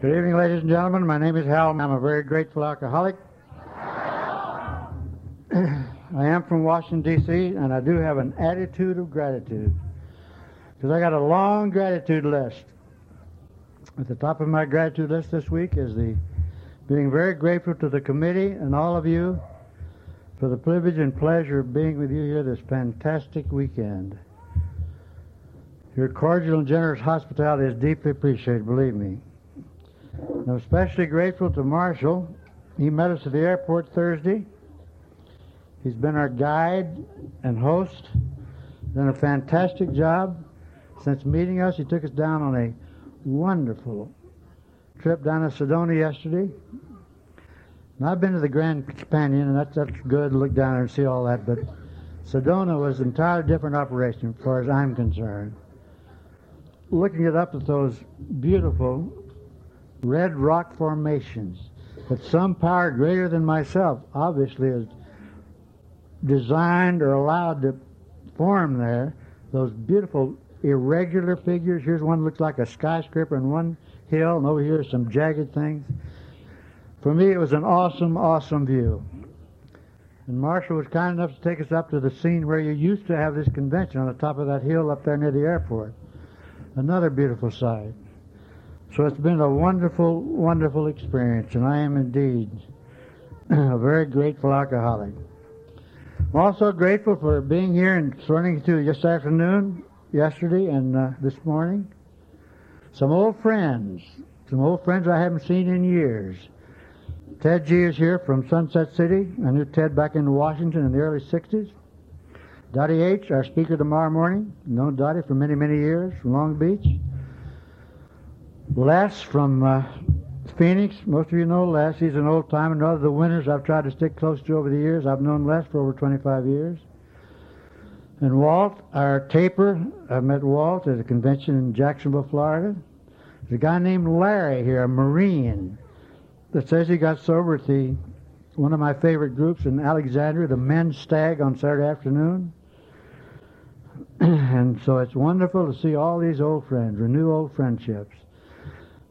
Good evening, ladies and gentlemen. My name is Hal. I'm a very grateful alcoholic. I am from Washington, D.C., and I do have an attitude of gratitude because I got a long gratitude list. At the top of my gratitude list this week is the being very grateful to the committee and all of you for the privilege and pleasure of being with you here this fantastic weekend. Your cordial and generous hospitality is deeply appreciated, believe me. I'm especially grateful to Marshall. He met us at the airport Thursday. He's been our guide and host, done a fantastic job. Since meeting us, he took us down on a wonderful trip down to Sedona yesterday. And I've been to the Grand Canyon, and that's, that's good look down there and see all that, but Sedona was an entirely different operation as far as I'm concerned. Looking it up at those beautiful red rock formations that some power greater than myself obviously is designed or allowed to form there. Those beautiful irregular figures. Here's one that looks like a skyscraper in one hill, and over here some jagged things. For me, it was an awesome, awesome view. And Marshall was kind enough to take us up to the scene where you used to have this convention on the top of that hill up there near the airport. Another beautiful sight. So it's been a wonderful, wonderful experience, and I am indeed a very grateful alcoholic. I'm also grateful for being here and running to this afternoon, yesterday, and uh, this morning. Some old friends, some old friends I haven't seen in years. Ted G is here from Sunset City. I knew Ted back in Washington in the early 60s. Dottie H., our speaker tomorrow morning. Known Dottie for many, many years from Long Beach. Les from uh, Phoenix. Most of you know Les. He's an old timer. Another of the winners I've tried to stick close to over the years. I've known Les for over 25 years. And Walt, our taper. I met Walt at a convention in Jacksonville, Florida. There's a guy named Larry here, a Marine, that says he got sober at the one of my favorite groups in Alexandria, the Men's Stag on Saturday afternoon. and so it's wonderful to see all these old friends, renew old friendships.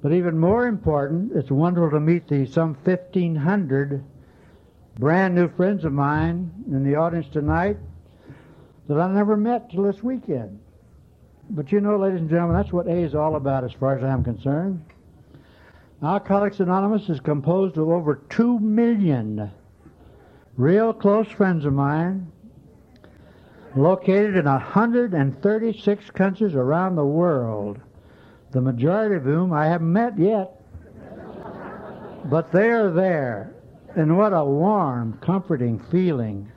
But even more important, it's wonderful to meet the some 1,500 brand new friends of mine in the audience tonight that I never met till this weekend. But you know, ladies and gentlemen, that's what A is all about as far as I'm concerned. Alcoholics Anonymous is composed of over 2 million real close friends of mine located in 136 countries around the world, the majority of whom I haven't met yet. but they are there. And what a warm, comforting feeling.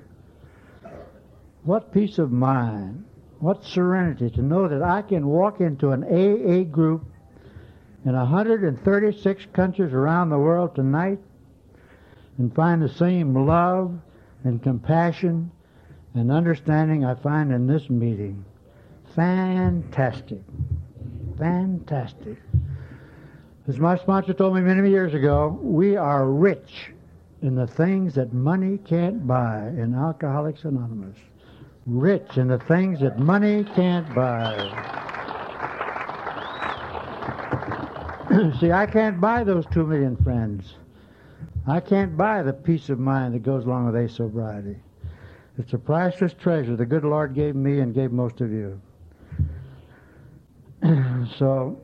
What peace of mind. What serenity to know that I can walk into an AA group in 136 countries around the world tonight and find the same love and compassion and understanding I find in this meeting. Fantastic. Fantastic. As my sponsor told me many, years ago, we are rich in the things that money can't buy in Alcoholics Anonymous. Rich in the things that money can't buy. See, I can't buy those two million friends. I can't buy the peace of mind that goes along with a sobriety. It's a priceless treasure the good Lord gave me and gave most of you. so,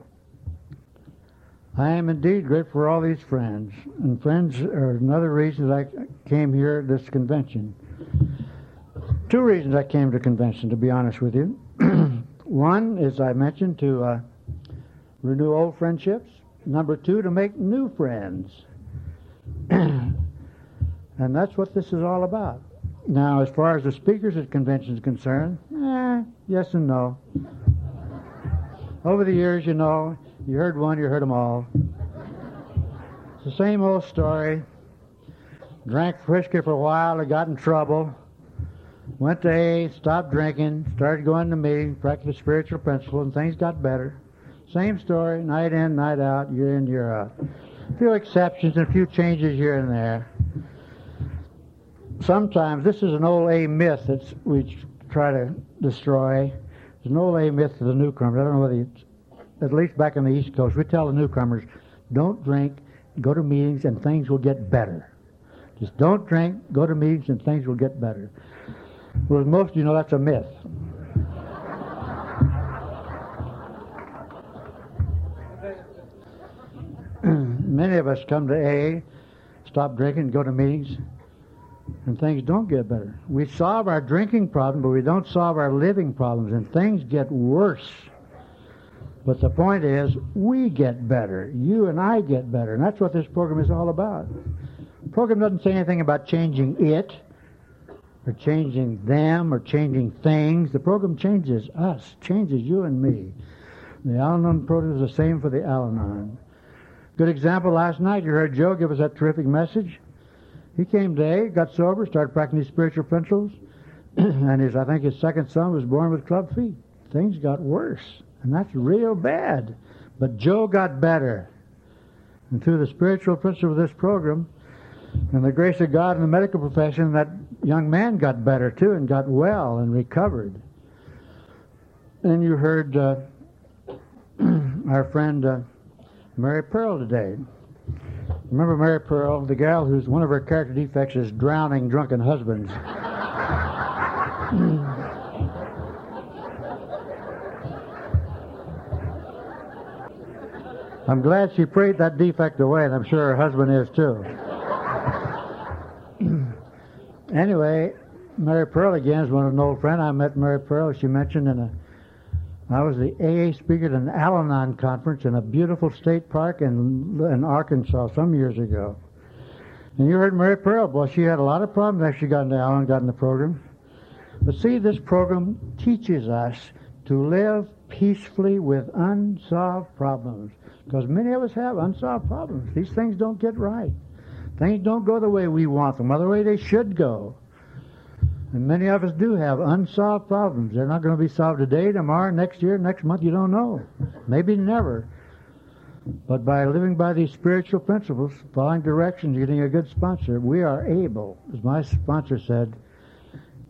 I am indeed grateful for all these friends. And friends are another reason that I came here at this convention. Two reasons I came to convention, to be honest with you. One is I mentioned to uh, renew old friendships. Number two, to make new friends. and that's what this is all about. Now, as far as the speakers at convention is concerned, eh, yes and no. Over the years, you know, you heard one, you heard them all. It's the same old story. Drank whiskey for a while, I got in trouble. Went to A, stopped drinking, started going to meetings, practiced spiritual principles, and things got better. Same story, night in, night out, year in, year out. A few exceptions and a few changes here and there. Sometimes, this is an old A myth that we try to destroy. It's an old A myth to the newcomers. I don't know whether it's, at least back on the East Coast, we tell the newcomers, don't drink, go to meetings, and things will get better. Just don't drink, go to meetings, and things will get better. Well, most of you know, that's a myth. Many of us come to AA, stop drinking, go to meetings, and things don't get better. We solve our drinking problem, but we don't solve our living problems, and things get worse. But the point is, we get better. You and I get better, and that's what this program is all about. The program doesn't say anything about changing it, or changing them, or changing things. The program changes us, changes you and me. The Al Anon program is the same for the Al Anon. Good example last night, you heard Joe give us that terrific message. He came today, got sober, started practicing his spiritual principles, and his I think his second son was born with club feet. Things got worse, and that's real bad. But Joe got better. And through the spiritual principle of this program and the grace of God in the medical profession, that young man got better too and got well and recovered. And you heard uh, our friend uh, Mary Pearl today. Remember Mary Pearl, the gal who's one of her character defects is drowning drunken husbands. I'm glad she prayed that defect away, and I'm sure her husband is too. anyway, Mary Pearl again is one of an old friend. I met Mary Pearl, she mentioned in a I was the AA speaker at an Al Anon conference in a beautiful state park in, in Arkansas some years ago. And you heard Mary Pearl. Well, she had a lot of problems after she got into Al Anon, got in the program. But see, this program teaches us to live peacefully with unsolved problems. Because many of us have unsolved problems. These things don't get right. Things don't go the way we want them, or the way they should go. And many of us do have unsolved problems. They're not going to be solved today, tomorrow, next year, next month. You don't know. Maybe never. But by living by these spiritual principles, following directions, getting a good sponsor, we are able, as my sponsor said,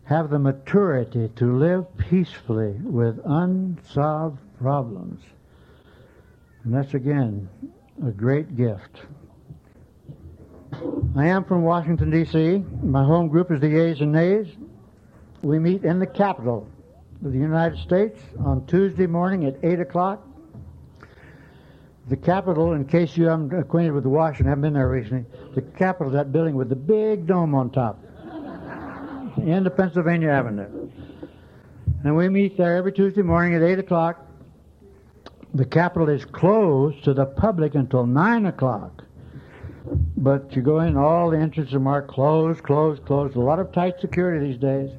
have the maturity to live peacefully with unsolved problems. And that's again a great gift. I am from Washington, D.C. My home group is the Yeas and Nays. We meet in the Capitol of the United States on Tuesday morning at 8 o'clock. The Capitol, in case you haven't acquainted with Washington, haven't been there recently, the Capitol that building with the big dome on top, end of Pennsylvania Avenue. And we meet there every Tuesday morning at 8 o'clock. The Capitol is closed to the public until 9 o'clock. But you go in, all the entrances are marked closed, closed, closed. A lot of tight security these days.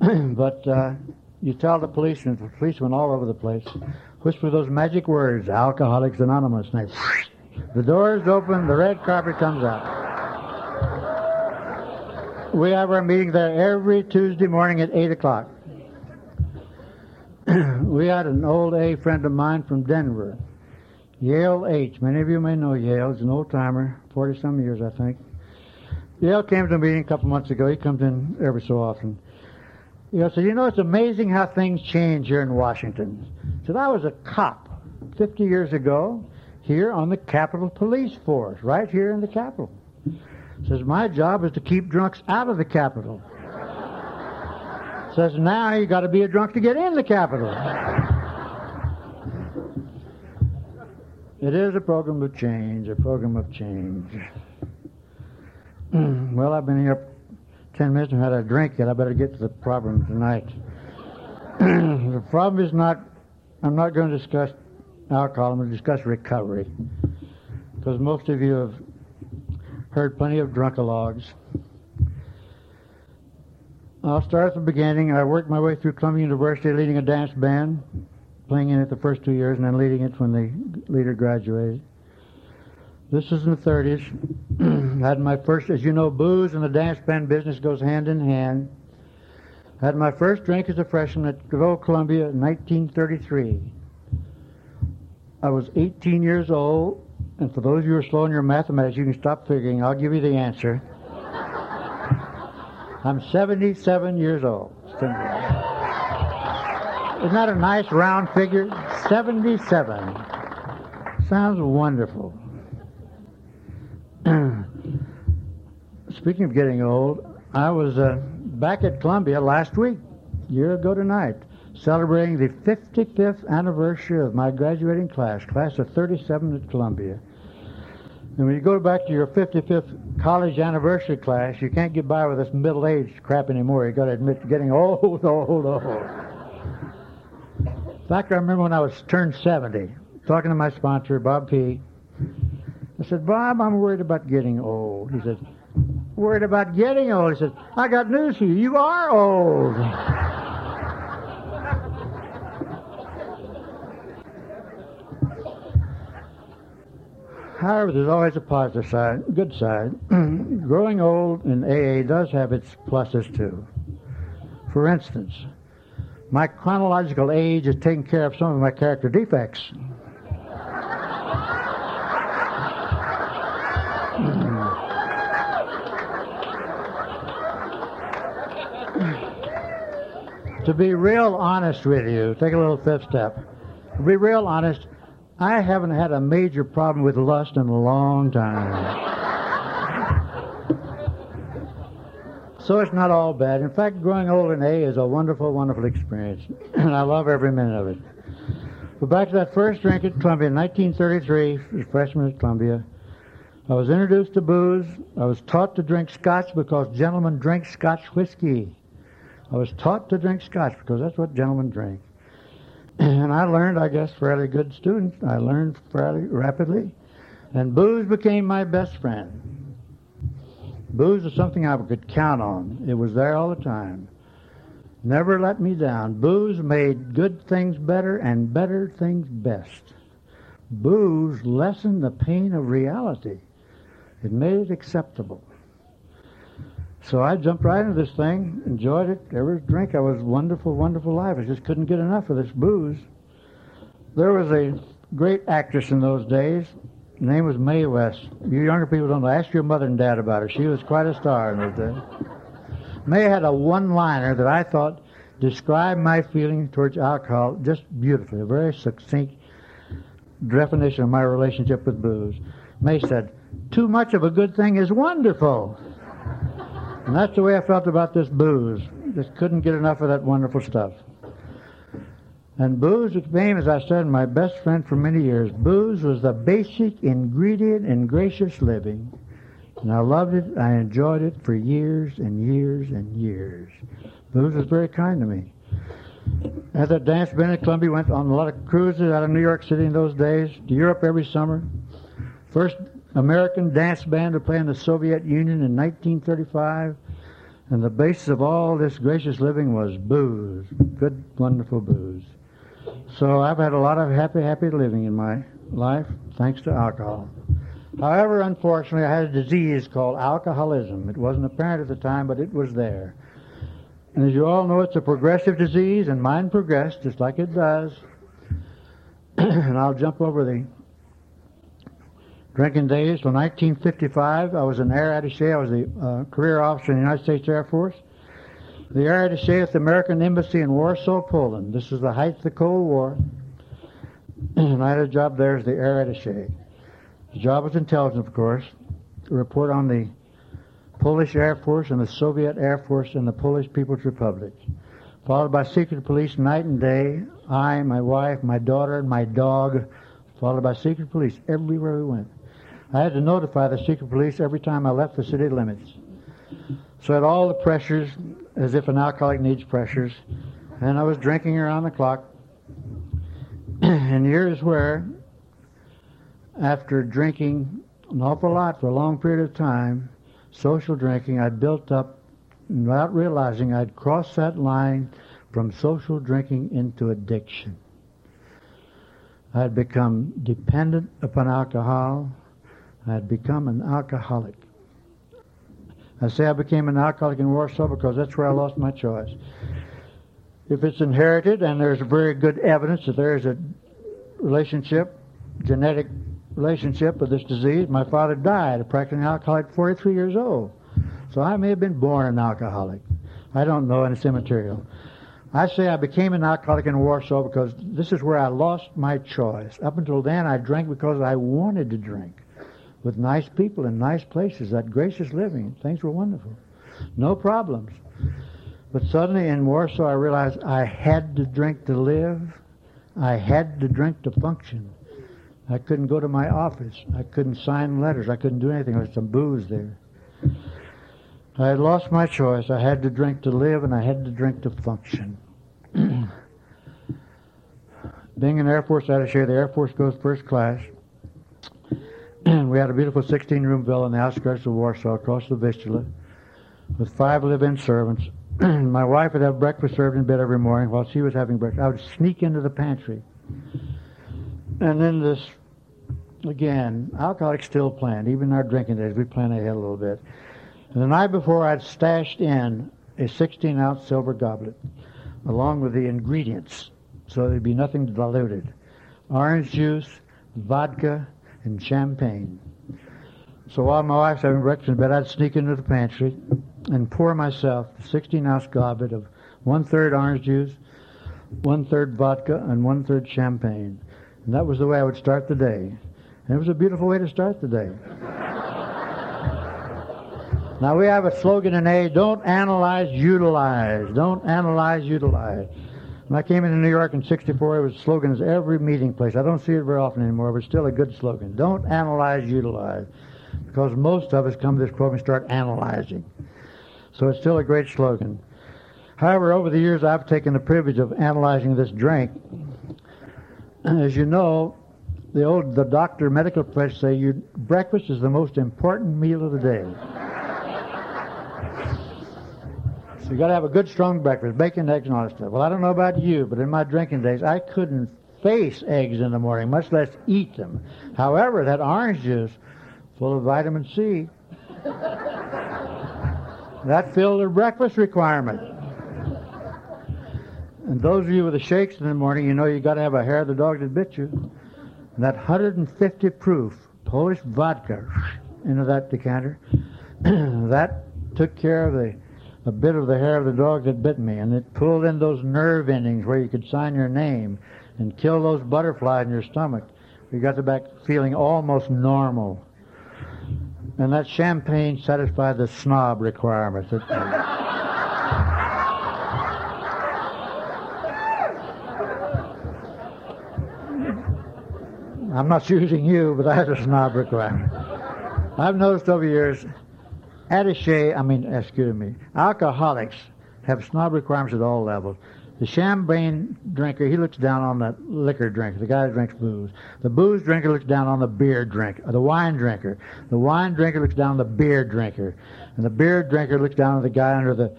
but uh, you tell the policemen, the policemen all over the place, whisper those magic words, Alcoholics Anonymous. And they, the doors open, the red carpet comes out. We have our meeting there every Tuesday morning at 8 o'clock. we had an old A friend of mine from Denver, Yale H. Many of you may know Yale. He's an old timer, 40 some years, I think. Yale came to a meeting a couple months ago. He comes in every so often. You know, so you know, it's amazing how things change here in Washington. So I was a cop 50 years ago here on the Capitol Police Force, right here in the Capitol. Says my job is to keep drunks out of the Capitol. Says now you got to be a drunk to get in the Capitol. It is a program of change, a program of change. well, I've been here ten minutes and had a drink yet. I better get to the problem tonight. the problem is not, I'm not going to discuss alcohol, I'm going to discuss recovery. Because most of you have heard plenty of drunkalogs. I'll start at the beginning. I worked my way through Columbia University leading a dance band, playing in it the first two years, and then leading it when the leader graduated. This is in the 30s. had my first, as you know, booze and the dance band business goes hand in hand. Had my first drink as a freshman at Devoe, Columbia in 1933. I was 18 years old, and for those of you who are slow in your mathematics, you can stop figuring. I'll give you the answer. I'm 77 years old. Isn't that a nice round figure? 77. Sounds wonderful. Speaking of getting old, I was uh, back at Columbia last week, year ago tonight, celebrating the 55th anniversary of my graduating class, class of 37 at Columbia. And when you go back to your 55th college anniversary class, you can't get by with this middle-aged crap anymore. You've got to admit, you're getting old, old, old. In fact, I remember when I was turned 70, talking to my sponsor, Bob P. I said, Bob, I'm worried about getting old. He said, worried about getting old. He said, I got news for you. You are old. However, there's always a positive side, good side. Growing old in AA does have its pluses too. For instance, my chronological age is taking care of some of my character defects. To be real honest with you, take a little fifth step. To be real honest, I haven't had a major problem with lust in a long time. so it's not all bad. In fact, growing old in A is a wonderful, wonderful experience, and I love every minute of it. But back to that first drink at Columbia in 1933, freshman at Columbia. I was introduced to booze. I was taught to drink scotch because gentlemen drink scotch whiskey. I was taught to drink scotch because that's what gentlemen drink. And I learned, I guess, fairly good student. I learned fairly rapidly. And booze became my best friend. Booze was something I could count on. It was there all the time. Never let me down. Booze made good things better and better things best. Booze lessened the pain of reality. It made it acceptable. So I jumped right into this thing, enjoyed it. Every drink, I was wonderful, wonderful life. I just couldn't get enough of this booze. There was a great actress in those days. Her name was Mae West. You younger people don't know. Ask your mother and dad about her. She was quite a star in those days. Mae had a one-liner that I thought described my feeling towards alcohol just beautifully. A very succinct definition of my relationship with booze. Mae said, "Too much of a good thing is wonderful." And that's the way I felt about this booze. Just couldn't get enough of that wonderful stuff. And booze became, as I said, my best friend for many years. Booze was the basic ingredient in gracious living. And I loved it. I enjoyed it for years and years and years. Booze was very kind to me. At that dance band at Columbia, went on a lot of cruises out of New York City in those days, to Europe every summer. First American dance band to play in the Soviet Union in 1935. And the basis of all this gracious living was booze. Good, wonderful booze. So I've had a lot of happy, happy living in my life thanks to alcohol. However, unfortunately, I had a disease called alcoholism. It wasn't apparent at the time, but it was there. And as you all know, it's a progressive disease, and mine progressed just like it does. and I'll jump over the drinking days till 1955. I was an air attaché. I was the uh, career officer in the United States Air Force. The air attaché at the American Embassy in Warsaw, Poland. This is the height of the Cold War. and I had a job there as the air attaché. The job was intelligence, of course, report on the Polish Air Force and the Soviet Air Force and the Polish People's Republic. Followed by secret police night and day. I, my wife, my daughter, and my dog. Followed by secret police everywhere we went. I had to notify the secret police every time I left the city limits. So I had all the pressures, as if an alcoholic needs pressures, and I was drinking around the clock. and here's where, after drinking an awful lot for a long period of time, social drinking, I built up, without realizing I'd crossed that line from social drinking into addiction. I had become dependent upon alcohol. I had become an alcoholic. I say I became an alcoholic in Warsaw because that's where I lost my choice. If it's inherited, and there's very good evidence that there is a relationship, genetic relationship with this disease, my father died a practicing alcoholic at 43 years old. So I may have been born an alcoholic. I don't know, and it's immaterial. I say I became an alcoholic in Warsaw because this is where I lost my choice. Up until then, I drank because I wanted to drink with nice people in nice places, that gracious living. Things were wonderful. No problems. But suddenly in Warsaw, I realized I had to drink to live. I had to drink to function. I couldn't go to my office. I couldn't sign letters. I couldn't do anything. There was some booze there. I had lost my choice. I had to drink to live, and I had to drink to function. Being an Air Force attache, the Air Force goes first class. we had a beautiful 16-room villa in the outskirts of Warsaw, across the Vistula, with five live-in servants. my wife would have breakfast served in bed every morning while she was having breakfast. I would sneak into the pantry. And then this, again, alcoholics still planned. Even in our drinking days, we planned ahead a little bit. And the night before, I'd stashed in a 16 ounce silver goblet along with the ingredients so there'd be nothing diluted orange juice, vodka, champagne. So while my wife's having breakfast in bed, I'd sneak into the pantry and pour myself a 16 ounce goblet of one third orange juice, one third vodka, and one third champagne. And that was the way I would start the day. And it was a beautiful way to start the day. Now we have a slogan in A, don't analyze, utilize. Don't analyze, utilize. When I came into New York in 64, it was slogans every meeting place. I don't see it very often anymore, but it's still a good slogan. Don't analyze, utilize. Because most of us come to this club and start analyzing. So it's still a great slogan. However, over the years, I've taken the privilege of analyzing this drink. As you know, the old the doctor medical professors say you breakfast is the most important meal of the day. So you got to have a good, strong breakfast, bacon, eggs, and all that stuff. Well, I don't know about you, but in my drinking days, I couldn't face eggs in the morning, much less eat them. However, that orange juice, full of vitamin C, that filled their breakfast requirement. And those of you with the shakes in the morning, you know you got to have a hair of the dog that bit you. And that 150 proof Polish vodka into that decanter, that took care of the a bit of the hair of the dog that bit me, and it pulled in those nerve endings where you could sign your name and kill those butterflies in your stomach. You got the back feeling almost normal. And that champagne satisfied the snob requirements. I'm not choosing you, but that's a snob requirement. I've noticed over years attache, I mean, excuse me, alcoholics have snob requirements at all levels. The champagne drinker, he looks down on the liquor drinker, the guy that drinks booze. The booze drinker looks down on the beer drinker, the wine drinker. The wine drinker looks down on the beer drinker. And the beer drinker looks down on the guy under the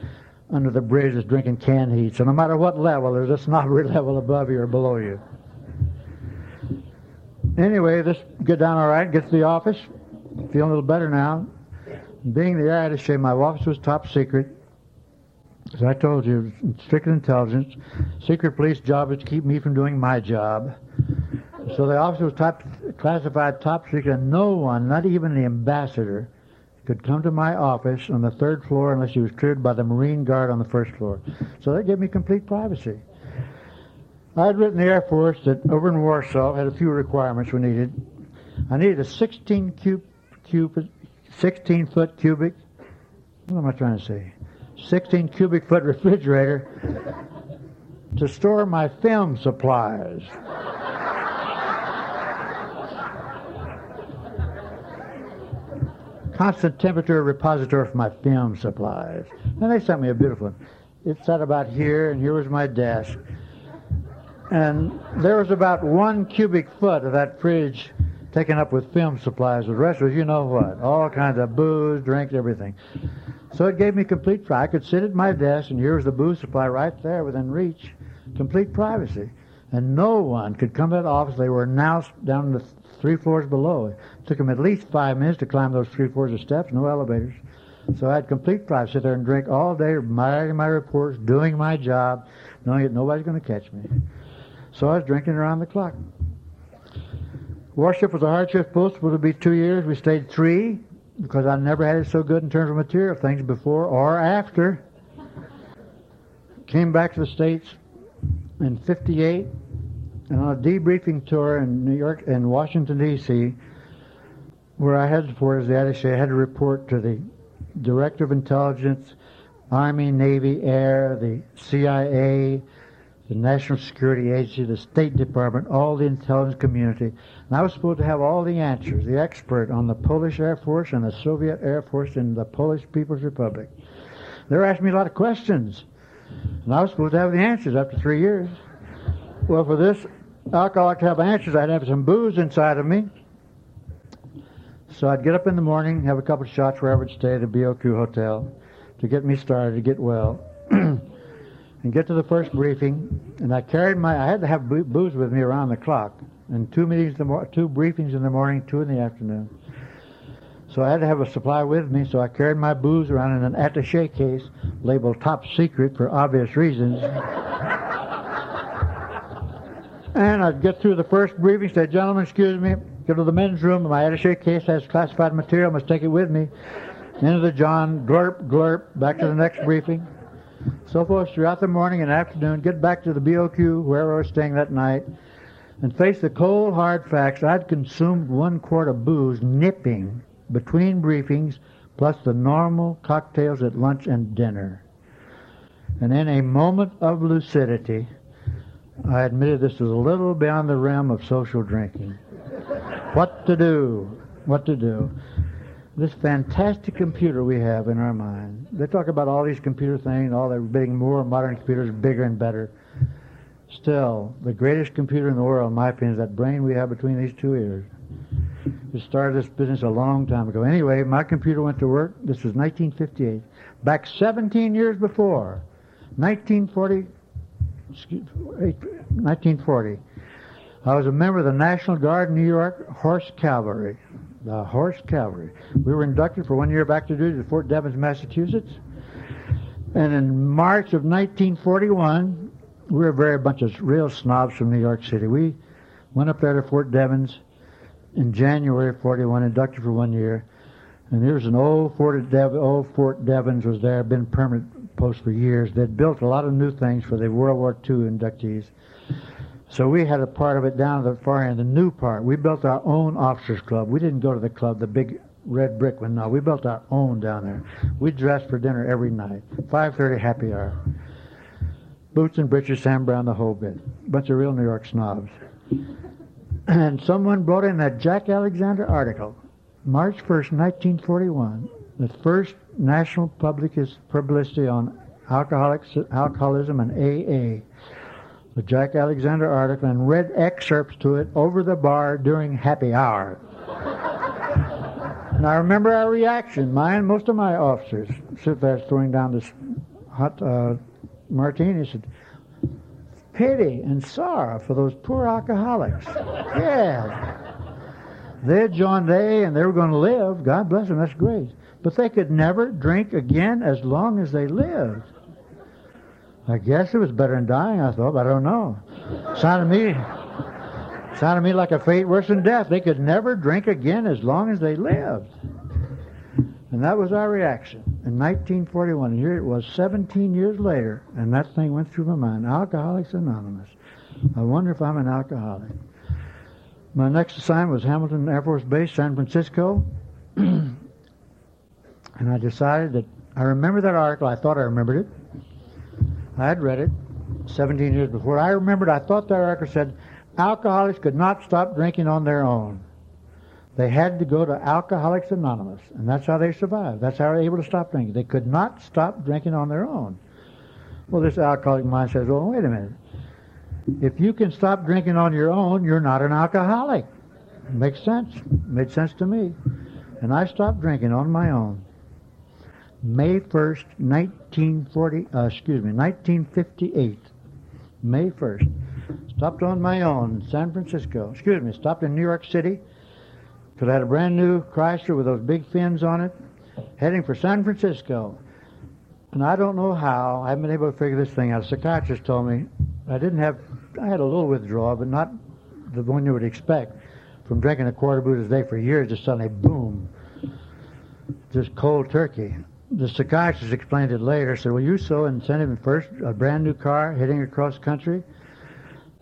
under the bridge that's drinking canned heat. So no matter what level, there's a snobbery level above you or below you. Anyway, this get down all right, get to the office, feeling a little better now. Being the attache, my office was top secret. As I told you, strict intelligence. Secret police job is to keep me from doing my job. So the office was top, classified top secret, and no one, not even the ambassador, could come to my office on the third floor unless he was cleared by the Marine Guard on the first floor. So that gave me complete privacy. I had written the Air Force that over in Warsaw had a few requirements we needed. I needed a 16 cube, cube 16 foot cubic, what am I trying to say? 16 cubic foot refrigerator to store my film supplies. Constant temperature repository for my film supplies. And they sent me a beautiful one. It sat about here, and here was my desk. And there was about one cubic foot of that fridge taken up with film supplies. The rest was, you know what, all kinds of booze, drink, everything. So it gave me complete privacy. I could sit at my desk, and here was the booze supply right there within reach, complete privacy. And no one could come to that office. They were announced down the three floors below. It took them at least five minutes to climb those three floors of steps, no elevators. So I had complete privacy. Sit there and drink all day, writing my reports, doing my job, knowing that nobody's going to catch me. So I was drinking around the clock. Warsaw was a hardship both supposed to be two years. We stayed three because I never had it so good in terms of material things before or after. came back to the States in 58 and on a debriefing tour in New York and Washington, D.C., where I had as the attache, I had to report to the Director of Intelligence, Army, Navy, Air, the CIA, the National Security Agency, the State Department, all the intelligence community. And I was supposed to have all the answers, the expert on the Polish Air Force and the Soviet Air Force in the Polish People's Republic. They were asking me a lot of questions. And I was supposed to have the answers after three years. Well, for this alcoholic to have answers, I'd have some booze inside of me. So I'd get up in the morning, have a couple of shots where I would stay at the BOQ hotel to get me started, to get well. and get to the first briefing, and I carried my, I had to have booze with me around the clock, and two meetings, in the mo- two briefings in the morning, two in the afternoon. So I had to have a supply with me, so I carried my booze around in an attache case labeled top secret for obvious reasons. and I'd get through the first briefing, say, gentlemen, excuse me, go to the men's room, my attache case has classified material, I must take it with me. Into the John, glurp, glurp, back to the next briefing so forth throughout the morning and afternoon, get back to the BOQ, wherever I was staying that night, and face the cold, hard facts. I'd consumed one quart of booze, nipping, between briefings, plus the normal cocktails at lunch and dinner. And in a moment of lucidity, I admitted this was a little beyond the realm of social drinking. what to do? What to do? this fantastic computer we have in our mind. They talk about all these computer things, all they're getting more modern computers, bigger and better. Still, the greatest computer in the world, in my opinion, is that brain we have between these two ears. We started this business a long time ago. Anyway, my computer went to work. This was 1958. Back 17 years before, 1940, excuse, 1940, I was a member of the National Guard New York Horse Cavalry the Horse Cavalry. We were inducted for one year back to duty to Fort Devens, Massachusetts. And in March of 1941, we were very bunch of real snobs from New York City. We went up there to Fort Devens in January of 41, inducted for one year. And there's an old Fort, Dev- old Fort Devens was there, been permanent post for years. They'd built a lot of new things for the World War II inductees. So we had a part of it down at the far end, the new part. We built our own officers club. We didn't go to the club, the big red brick one. No, we built our own down there. We dressed for dinner every night. 5:30 happy hour. Boots and breeches, Sam Browne, the whole bit. Bunch of real New York snobs. And someone brought in that Jack Alexander article, March 1st, 1941, the first national publicity on alcoholics, alcoholism and AA the Jack Alexander article and read excerpts to it over the bar during happy hour. and I remember our reaction, mine, most of my officers, sit there throwing down this hot uh, martini, said, pity and sorrow for those poor alcoholics. yeah. They had joined A and they were going to live. God bless them, that's great. But they could never drink again as long as they lived. I guess it was better than dying, I thought, but I don't know. Sounded to me, sounded to me like a fate worse than death. They could never drink again as long as they lived. And that was our reaction in 1941. Here it was 17 years later, and that thing went through my mind. Alcoholics Anonymous. I wonder if I'm an alcoholic. My next assignment was Hamilton Air Force Base, San Francisco. and I decided that I remember that article. I thought I remembered it. I had read it 17 years before. I remembered, I thought that article said alcoholics could not stop drinking on their own. They had to go to Alcoholics Anonymous, and that's how they survived. That's how they were able to stop drinking. They could not stop drinking on their own. Well, this alcoholic mind says, well, wait a minute. If you can stop drinking on your own, you're not an alcoholic. Makes sense. Made sense to me. And I stopped drinking on my own. May 1st, 1940, uh, excuse me, 1958. May 1st. Stopped on my own in San Francisco. Excuse me, stopped in New York City because I had a brand new Chrysler with those big fins on it, heading for San Francisco. And I don't know how, I haven't been able to figure this thing out. A psychiatrist told me I didn't have, I had a little withdrawal, but not the one you would expect from drinking a quarter booze a day for years, just suddenly, boom, just cold turkey. the psychiatrist explained it later. Said, "Well, you so incentive first a brand new car heading across country,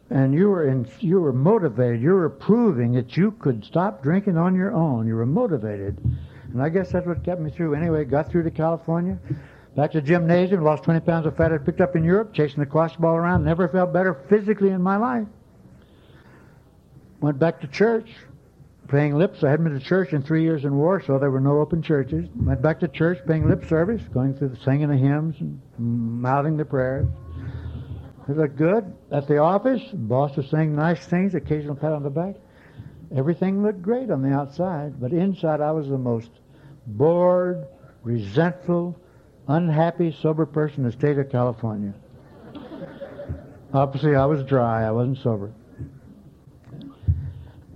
and you were in, you were motivated. You were proving that you could stop drinking on your own. You were motivated, and I guess that's what kept me through. Anyway, got through to California." Back to gymnasium, lost 20 pounds of fat I picked up in Europe, chasing the squash ball around. Never felt better physically in my life. Went back to church, paying lips. I hadn't been to church in three years in war, so there were no open churches. Went back to church, paying lip service, going through the singing the hymns and mouthing the prayers. It looked good. At the office, boss was saying nice things, occasional pat on the back. Everything looked great on the outside, but inside I was the most bored, resentful, unhappy, sober person in the state of California. Obviously, I was dry. I wasn't sober.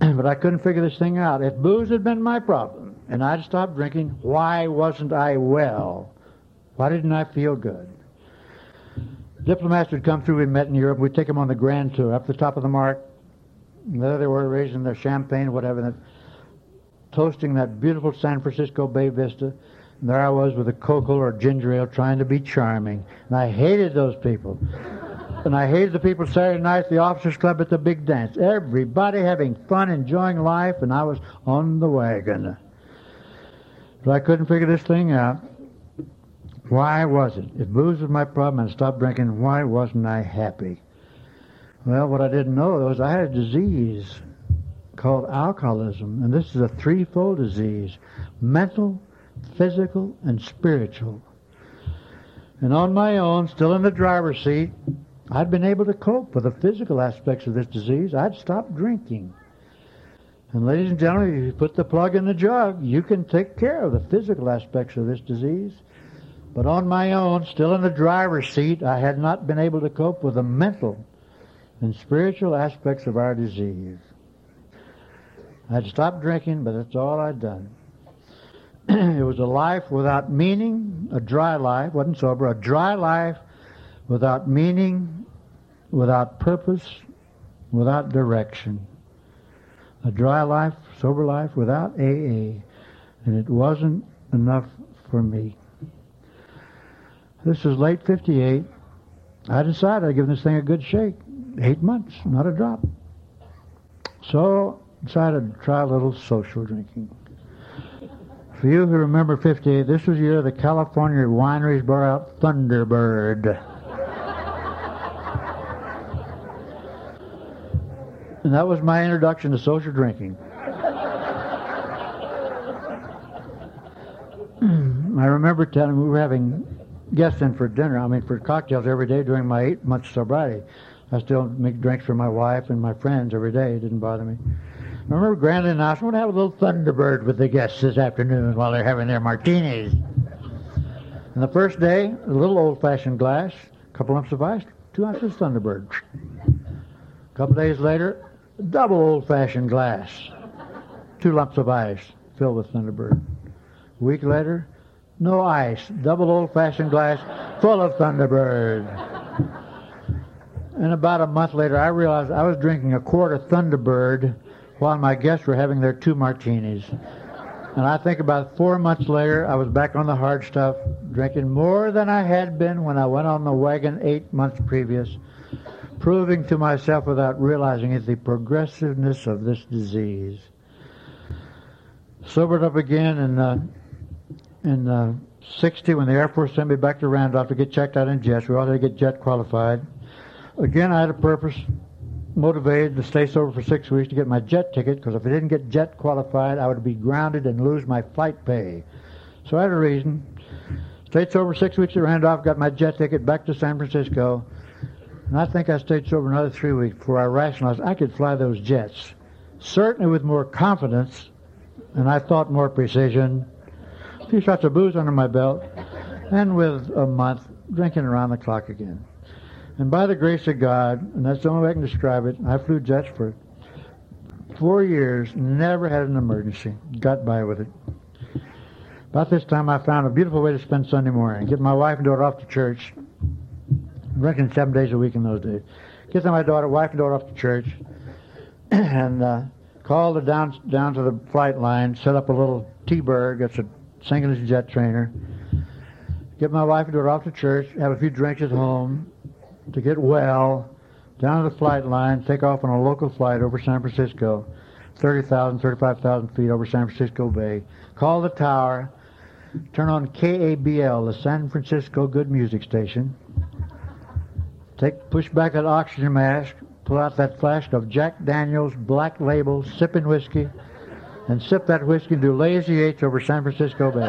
but I couldn't figure this thing out. If booze had been my problem and I'd stopped drinking, why wasn't I well? Why didn't I feel good? Diplomats would come through. We met in Europe. We'd take them on the grand tour up the top of the mark. And there they were raising their champagne, whatever, and toasting that beautiful San Francisco Bay Vista. And there I was with a cocoa or ginger ale trying to be charming. And I hated those people. and I hated the people Saturday night at the officers club at the big dance. Everybody having fun, enjoying life, and I was on the wagon. But I couldn't figure this thing out. Why was it? If booze was my problem and I stopped drinking, why wasn't I happy? Well, what I didn't know was I had a disease called alcoholism, and this is a threefold disease mental, physical and spiritual. And on my own, still in the driver's seat, I'd been able to cope with the physical aspects of this disease. I'd stopped drinking. And ladies and gentlemen, if you put the plug in the jug, you can take care of the physical aspects of this disease. But on my own, still in the driver's seat, I had not been able to cope with the mental and spiritual aspects of our disease. I'd stopped drinking, but that's all I'd done. it was a life without meaning, a dry life, wasn't sober, a dry life without meaning, without purpose, without direction. A dry life, sober life without AA. And it wasn't enough for me. This is late 58. I decided I'd give this thing a good shake. Eight months, not a drop. So decided to try a little social drinking. For you who remember 58, this was the year the California wineries brought out Thunderbird. and that was my introduction to social drinking. I remember telling we were having guests in for dinner, I mean for cocktails every day during my eight months sobriety. I still make drinks for my wife and my friends every day. It didn't bother me. I remember Grandly and I want to have a little Thunderbird with the guests this afternoon while they're having their martinis. And the first day, a little old-fashioned glass, a couple lumps of ice, two ounces Thunderbird. A couple days later, double old-fashioned glass, two lumps of ice filled with Thunderbird. A week later, no ice, double old-fashioned glass full of Thunderbird. And about a month later, I realized I was drinking a quart of Thunderbird while my guests were having their two martinis. And I think about four months later, I was back on the hard stuff, drinking more than I had been when I went on the wagon eight months previous, proving to myself without realizing it the progressiveness of this disease. Sobered up again and uh, in uh, 60 when the Air Force sent me back to Randolph to get checked out in jets. We all had to get jet qualified. Again, I had a purpose motivated to stay sober for six weeks to get my jet ticket because if I didn't get jet qualified, I would be grounded and lose my flight pay. So I had a reason. Stayed sober six weeks at Randolph, got my jet ticket back to San Francisco, and I think I stayed sober another three weeks before I rationalized I could fly those jets. Certainly with more confidence, and I thought more precision, few shots of booze under my belt, and with a month drinking around the clock again. And by the grace of God, and that's the only way I can describe it, I flew jets for four years, never had an emergency, got by with it. About this time, I found a beautiful way to spend Sunday morning. Get my wife and daughter off to church. I reckon seven days a week in those days. Get my daughter, wife and daughter off to church, and uh, call the down down to the flight line, set up a little T-bird, that's a single jet trainer, get my wife and daughter off to church, have a few drinks at home, to get well, down to the flight line, take off on a local flight over San Francisco, 30,000, 35,000 feet over San Francisco Bay, call the tower, turn on KABL, the San Francisco Good Music Station, take push back that oxygen mask, pull out that flask of Jack Daniels Black Label sipping whiskey, and sip that whiskey and do lazy eights over San Francisco Bay.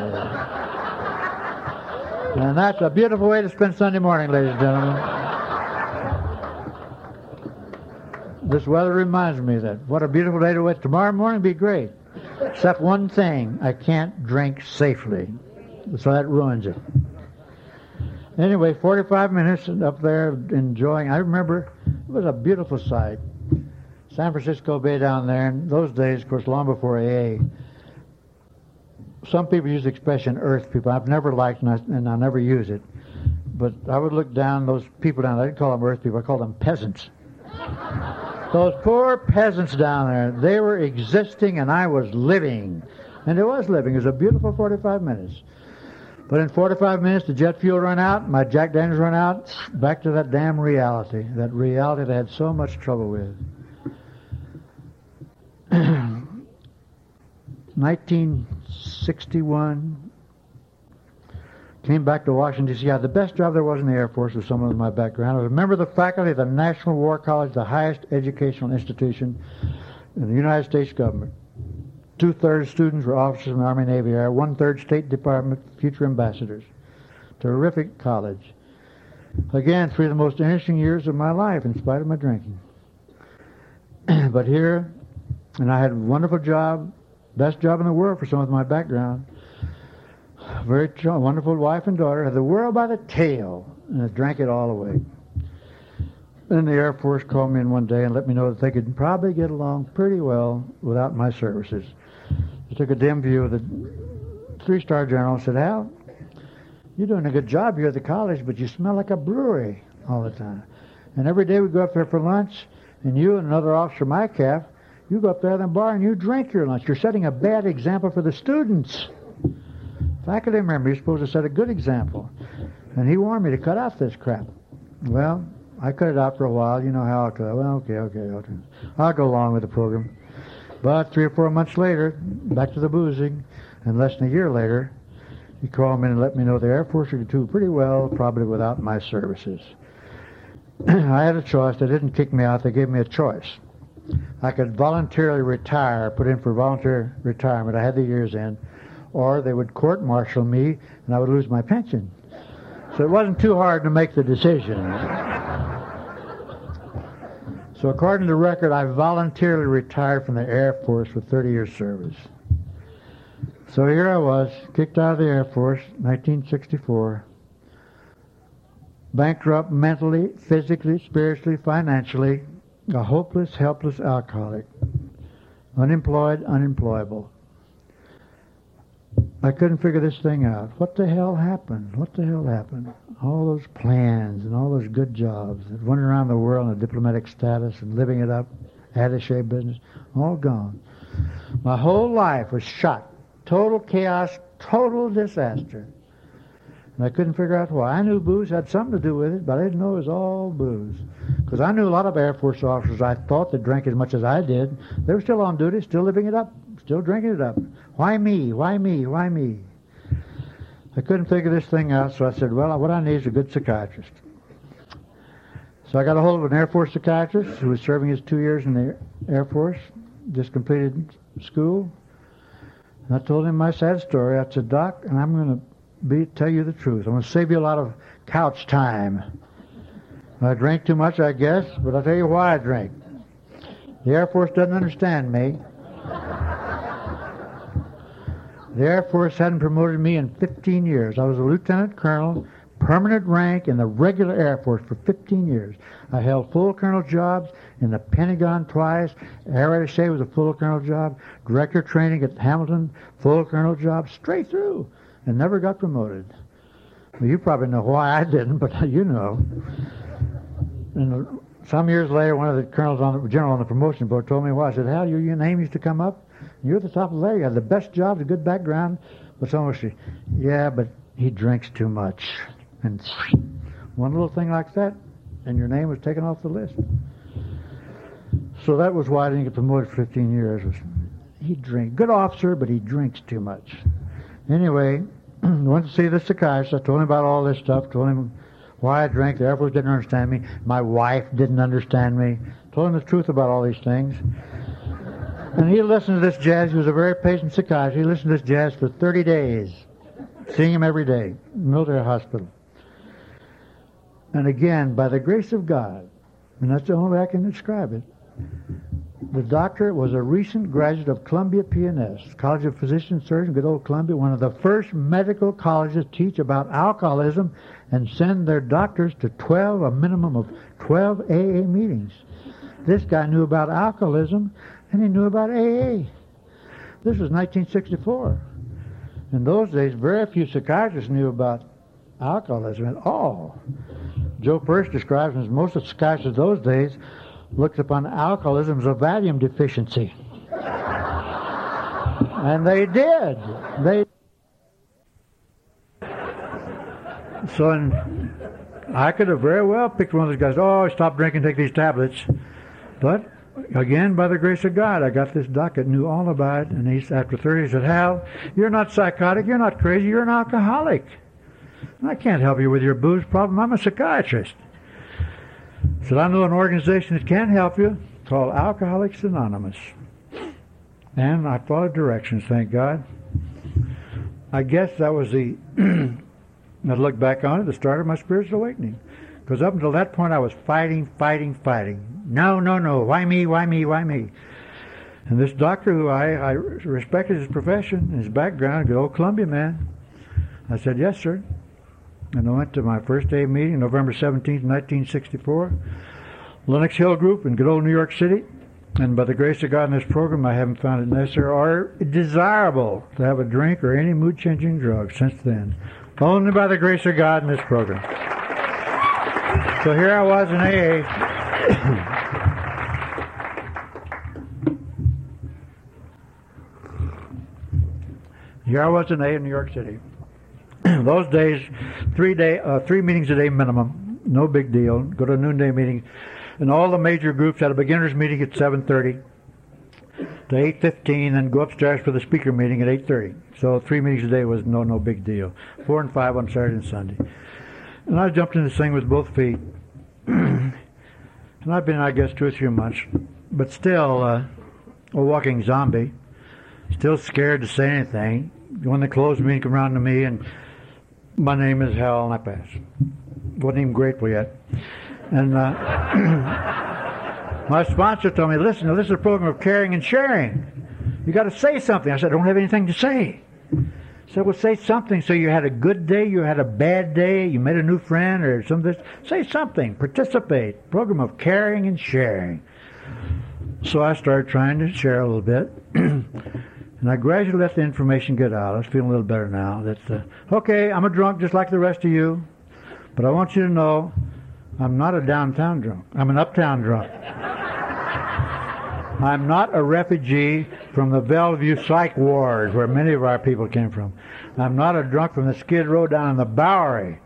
and that's a beautiful way to spend Sunday morning, ladies and gentlemen. This weather reminds me that. What a beautiful day to wait. Tomorrow morning be great. Except one thing, I can't drink safely. So that ruins it. Anyway, 45 minutes up there enjoying. I remember it was a beautiful sight. San Francisco Bay down there, in those days, of course, long before AA, some people use the expression earth people. I've never liked and I, and I never use it. But I would look down those people down there, I didn't call them earth people, I called them peasants. those poor peasants down there, they were existing and I was living. And it was living. It was a beautiful 45 minutes. But in 45 minutes, the jet fuel ran out, my Jack Daniels run out, back to that damn reality, that reality that I had so much trouble with. 1961, came back to Washington, D.C. I had the best job there was in the Air Force with someone with my background. I was a member of the faculty of the National War College, the highest educational institution in the United States government. Two-thirds students were officers in the Army, Navy, Air. One-third State Department, future ambassadors. Terrific college. Again, three of the most interesting years of my life, in spite of my drinking. but here, and I had a wonderful job, best job in the world for someone with my background. Very wonderful wife and daughter. Had the world by the tail, and I drank it all away. Then the Air Force called me in one day and let me know that they could probably get along pretty well without my services. They took a dim view of the three-star general and said, Hal, you're doing a good job here at the college, but you smell like a brewery all the time. And every day we go up there for lunch, and you and another officer, my calf, you go up there to the bar and you drink your lunch. You're setting a bad example for the students. Faculty member, you're supposed to set a good example. And he warned me to cut out this crap. Well, I cut it out for a while. You know how cut it. Well, okay, okay, okay. I'll go along with the program. But three or four months later, back to the boozing, and less than a year later, he called me and let me know the Air Force would do pretty well, probably without my services. I had a choice. They didn't kick me out. They gave me a choice. I could voluntarily retire, put in for voluntary retirement. I had the years in, or they would court-martial me and I would lose my pension. So it wasn't too hard to make the decision. so according to the record, I voluntarily retired from the Air Force with 30 years service. So here I was, kicked out of the Air Force, 1964, bankrupt mentally, physically, spiritually, financially, a hopeless, helpless alcoholic, unemployed, unemployable. I couldn't figure this thing out. What the hell happened? What the hell happened? All those plans and all those good jobs, running around the world in a diplomatic status and living it up, attache business, all gone. My whole life was shot. Total chaos, total disaster. And I couldn't figure out why. I knew booze had something to do with it, but I didn't know it was all booze. Because I knew a lot of Air Force officers I thought that drank as much as I did. They were still on duty, still living it up, still drinking it up. Why me? Why me? Why me? I couldn't figure this thing out, so I said, well, what I need is a good psychiatrist. So I got a hold of an Air Force psychiatrist who was serving his two years in the Air Force, just completed school. And I told him my sad story. I said, Doc, and I'm going to tell you the truth. I'm going to save you a lot of couch time. I drink too much, I guess, but I'll tell you why I drink. The Air Force doesn't understand me. The Air Force hadn't promoted me in 15 years. I was a lieutenant colonel, permanent rank in the regular Air Force for 15 years. I held full colonel jobs in the Pentagon twice. Air Attaché was a full colonel job. Director training at Hamilton, full colonel job, straight through and never got promoted. Well, you probably know why I didn't, but you know. And some years later, one of the colonels on the general on the promotion board told me why. I said, "Hal, your, your name used to come up. You're at the top of the ladder. You have the best job, a good background." But someone said, "Yeah, but he drinks too much. And one little thing like that, and your name was taken off the list. So that was why I didn't get promoted for 15 years. Was he drink good officer, but he drinks too much. Anyway, went to see the psychiatrist. I told him about all this stuff. Told him why I drank. The Air Force didn't understand me. My wife didn't understand me. Told him the truth about all these things. And he listened to this jazz. He was a very patient psychiatrist. He listened to this jazz for 30 days, seeing him every day, military hospital. And again, by the grace of God, and that's the only way I can describe it, the doctor was a recent graduate of Columbia P&S, College of Physician Surgeons, good old Columbia, one of the first medical colleges to teach about alcoholism and send their doctors to 12, a minimum of 12 AA meetings. This guy knew about alcoholism and he knew about AA. This was 1964. In those days, very few psychiatrists knew about alcoholism at all. Joe Pursch describes as most of the psychiatrists of those days looked upon alcoholism as a Valium deficiency. and they did. They so I could have very well picked one of those guys. Oh, stop drinking, take these tablets. But again, by the grace of God, I got this doc that knew all about it. And he, said, after 30, he said, Hal, you're not psychotic, you're not crazy, you're an alcoholic. I can't help you with your booze problem. I'm a psychiatrist. Said, I know an organization that can help you called Alcoholics Anonymous. And I followed directions, thank God. I guess that was the, I look back on it, the start of my spiritual awakening. Because up until that point, I was fighting, fighting, fighting. No, no, no. Why me? Why me? Why me? And this doctor, who I, I respected his profession, his background, good old Columbia man, I said, yes, sir. And I went to my first day meeting, November 17, 1964, Lenox Hill Group in good old New York City. And by the grace of God in this program, I haven't found it necessary or desirable to have a drink or any mood changing drug since then. Only by the grace of God in this program. So here I was in AA. here I was in AA in New York City. Those days, three day, uh, three meetings a day minimum, no big deal. Go to a noonday meeting, and all the major groups had a beginners meeting at 7:30 to 8:15, and go upstairs for the speaker meeting at 8:30. So three meetings a day was no no big deal. Four and five on Saturday and Sunday, and I jumped in this thing with both feet. and I've been, I guess, two or three months, but still uh, a walking zombie. Still scared to say anything. When the closed meeting come around to me and my name is Hal, and I pass. Wasn't even grateful yet. And uh, my sponsor told me, listen, this is a program of caring and sharing. You got to say something. I said, I don't have anything to say. I said, well, say something. So you had a good day, you had a bad day, you met a new friend, or something. Say something. Participate. Program of caring and sharing. So I started trying to share a little bit. And I gradually let the information get out. I was feeling a little better now. That uh, okay, I'm a drunk just like the rest of you, but I want you to know I'm not a downtown drunk. I'm an uptown drunk. I'm not a refugee from the Bellevue psych ward where many of our people came from. I'm not a drunk from the Skid Row down in the Bowery.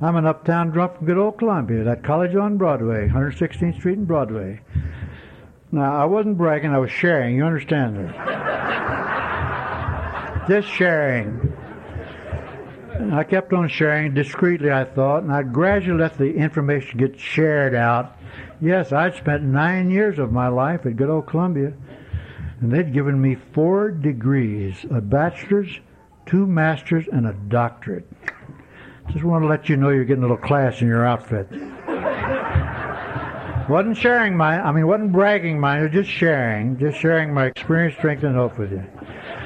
I'm an uptown drunk from good old Columbia, that college on Broadway, 116th Street and Broadway. Now, I wasn't bragging, I was sharing. You understand that? Just sharing. I kept on sharing discreetly, I thought, and I gradually let the information get shared out. Yes, I'd spent nine years of my life at good old Columbia, and they'd given me four degrees a bachelor's, two masters, and a doctorate. Just want to let you know you're getting a little class in your outfit. wasn't sharing my, I mean, wasn't bragging mine, was just sharing, just sharing my experience, strength, and hope with you.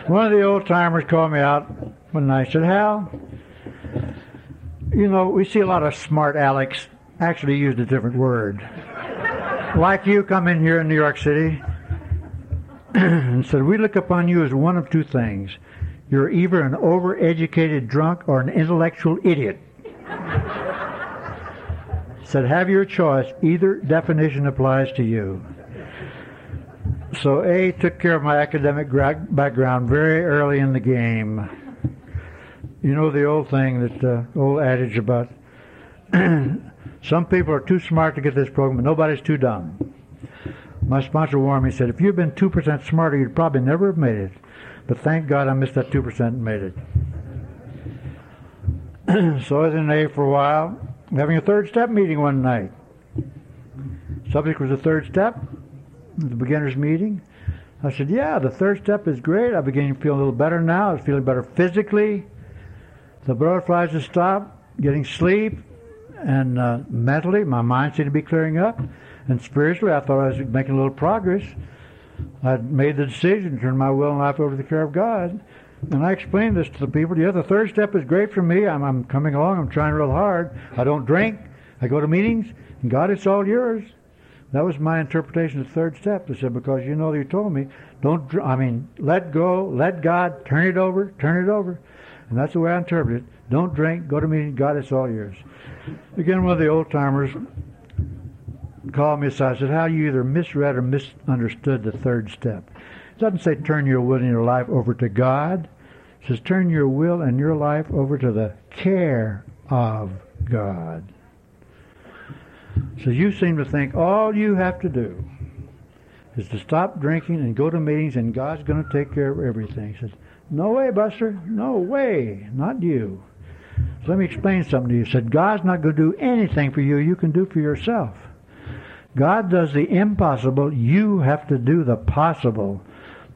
One of the old timers called me out one night. Said, "Hal, you know we see a lot of smart Alex. Actually, used a different word. like you come in here in New York City." and said, We look upon you as one of two things. You're either an overeducated drunk or an intellectual idiot. said, Have your choice. Either definition applies to you. So A took care of my academic background very early in the game. You know the old thing, that uh, old adage about some people are too smart to get this program, but nobody's too dumb. My sponsor warned me, said, if you'd been 2% smarter, you'd probably never have made it. But thank God I missed that 2% and made it. so I was in A for a while, having a third step meeting one night. Subject was the third step, the beginner's meeting. I said, yeah, the third step is great. I'm beginning to feel a little better now. I was feeling better physically. The butterflies have stopped, getting sleep, and uh, mentally, my mind seemed to be clearing up. And spiritually, I thought I was making a little progress. I'd made the decision to turn my will and life over to the care of God. And I explained this to the people. Yeah, the third step is great for me. I'm, I'm coming along. I'm trying real hard. I don't drink. I go to meetings. And God, it's all yours. That was my interpretation of the third step. They said, because you know you told me, don't, I mean, let go, let God, turn it over, turn it over. And that's the way I interpret it. Don't drink, go to meeting, God, it's all yours. Again, one of the old timers called me aside and said, How you either misread or misunderstood the third step. It doesn't say turn your will and your life over to God. It says turn your will and your life over to the care of God. So you seem to think all you have to do is to stop drinking and go to meetings and God's going to take care of everything. He says, No way, Buster. No way. Not you. So let me explain something to you. He said, God's not going to do anything for you you can do for yourself. God does the impossible. You have to do the possible.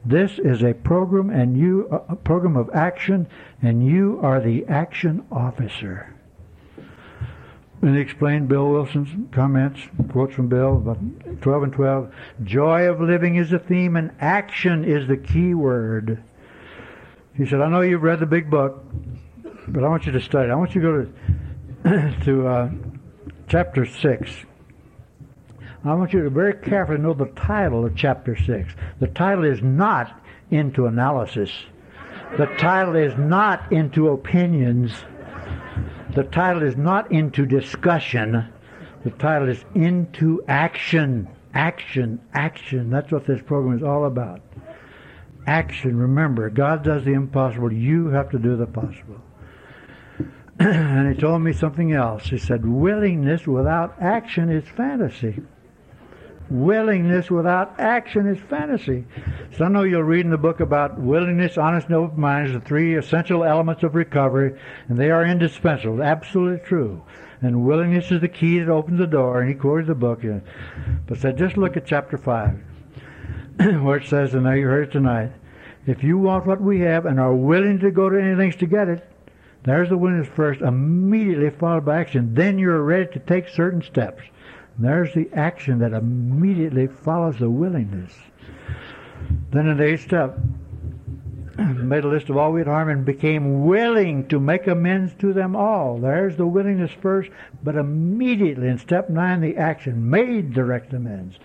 This is a program and you a program of action and you are the action officer. And he explained Bill Wilson's comments, quotes from Bill, about 12 and 12. Joy of living is the theme and action is the key word. He said, I know you've read the big book, but I want you to study. I want you to go to, to uh, chapter 6. I want you to very carefully know the title of chapter 6. The title is not into analysis. The title is not into opinions. The title is not into discussion. The title is into action. Action, action. That's what this program is all about. Action. Remember, God does the impossible. You have to do the possible. and he told me something else. He said, willingness without action is fantasy. Willingness without action is fantasy. So I know you'll read in the book about willingness, honest, and open mind the three essential elements of recovery, and they are indispensable. Absolutely true. And willingness is the key that opens the door, and he quoted the book. But said, just look at chapter 5, where it says, and now you heard it tonight, if you want what we have and are willing to go to any lengths to get it, there's the willingness first, immediately followed by action. Then you're ready to take certain steps. There's the action that immediately follows the willingness. Then in the eighth step, made a list of all we had harmed and became willing to make amends to them all. There's the willingness first, but immediately in step nine, the action made direct amends.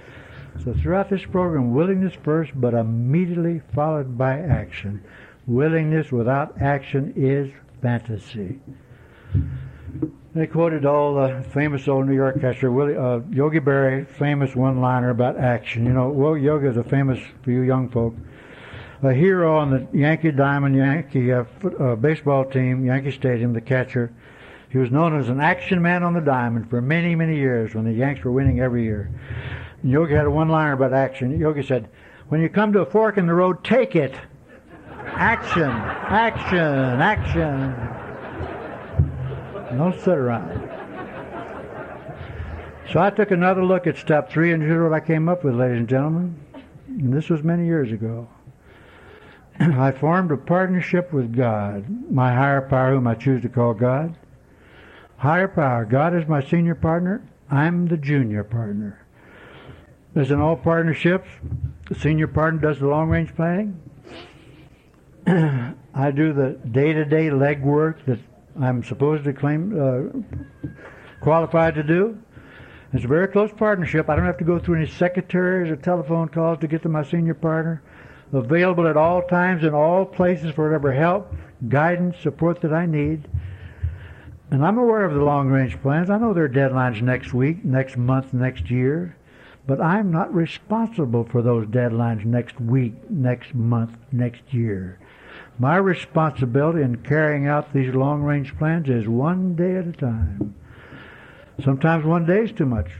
So throughout this program, willingness first, but immediately followed by action. Willingness without action is fantasy. They quoted all the famous old New York catcher, Willie, uh, Yogi Berra, famous one-liner about action. You know, well, Yogi is a famous for you young folk, a hero on the Yankee Diamond Yankee uh, uh, baseball team, Yankee Stadium, the catcher. He was known as an action man on the diamond for many, many years when the Yanks were winning every year. And Yogi had a one-liner about action. Yogi said, "When you come to a fork in the road, take it. Action, action, action." Don't sit around. So I took another look at step three, and here's what I came up with, ladies and gentlemen. And this was many years ago. I formed a partnership with God, my higher power, whom I choose to call God. Higher power. God is my senior partner. I'm the junior partner. As in all partnerships, the senior partner does the long range planning. I do the day to day legwork that I'm supposed to claim uh, qualified to do. It's a very close partnership. I don't have to go through any secretaries or telephone calls to get to my senior partner. Available at all times in all places for whatever help, guidance, support that I need. And I'm aware of the long range plans. I know there are deadlines next week, next month, next year. But I'm not responsible for those deadlines next week, next month, next year. My responsibility in carrying out these long range plans is one day at a time. Sometimes one day is too much.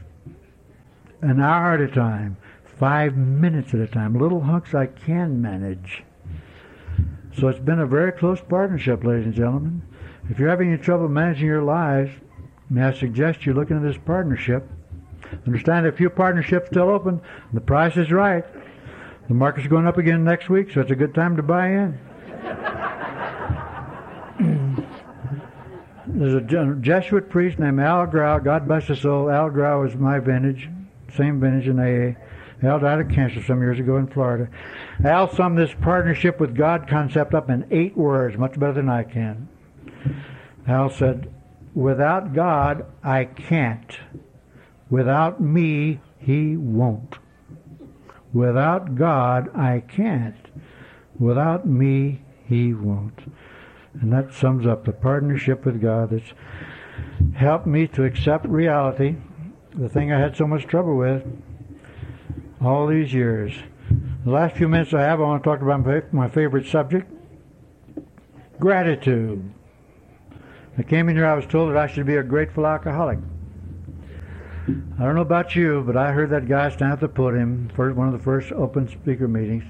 An hour at a time. Five minutes at a time. Little hunks I can manage. So it's been a very close partnership, ladies and gentlemen. If you're having any trouble managing your lives, may I suggest you look into this partnership. Understand a few partnerships still open. The price is right. The market's going up again next week, so it's a good time to buy in. There's a Jesuit priest named Al Grau. God bless his soul. Al Grau was my vintage, same vintage in AA. Al died of cancer some years ago in Florida. Al summed this partnership with God concept up in eight words, much better than I can. Al said, Without God, I can't. Without me, He won't. Without God, I can't. Without me, He won't. And that sums up the partnership with God that's helped me to accept reality, the thing I had so much trouble with all these years. The last few minutes I have, I want to talk about my favorite subject gratitude. I came in here, I was told that I should be a grateful alcoholic. I don't know about you, but I heard that guy stand at the podium for one of the first open speaker meetings.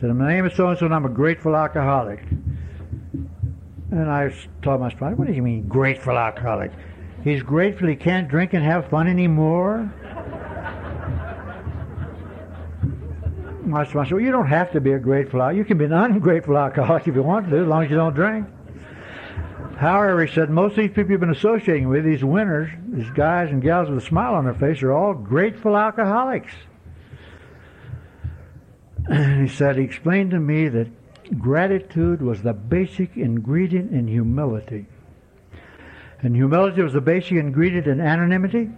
Said, "My name is so and so, and I'm a grateful alcoholic." And I told my spouse, "What do you mean, grateful alcoholic? He's grateful he can't drink and have fun anymore." my said, "Well, you don't have to be a grateful alcoholic. You can be an ungrateful alcoholic if you want to, as long as you don't drink." However, he said most of these people you've been associating with, these winners, these guys and gals with a smile on their face, are all grateful alcoholics. And he said, he explained to me that gratitude was the basic ingredient in humility. And humility was the basic ingredient in anonymity.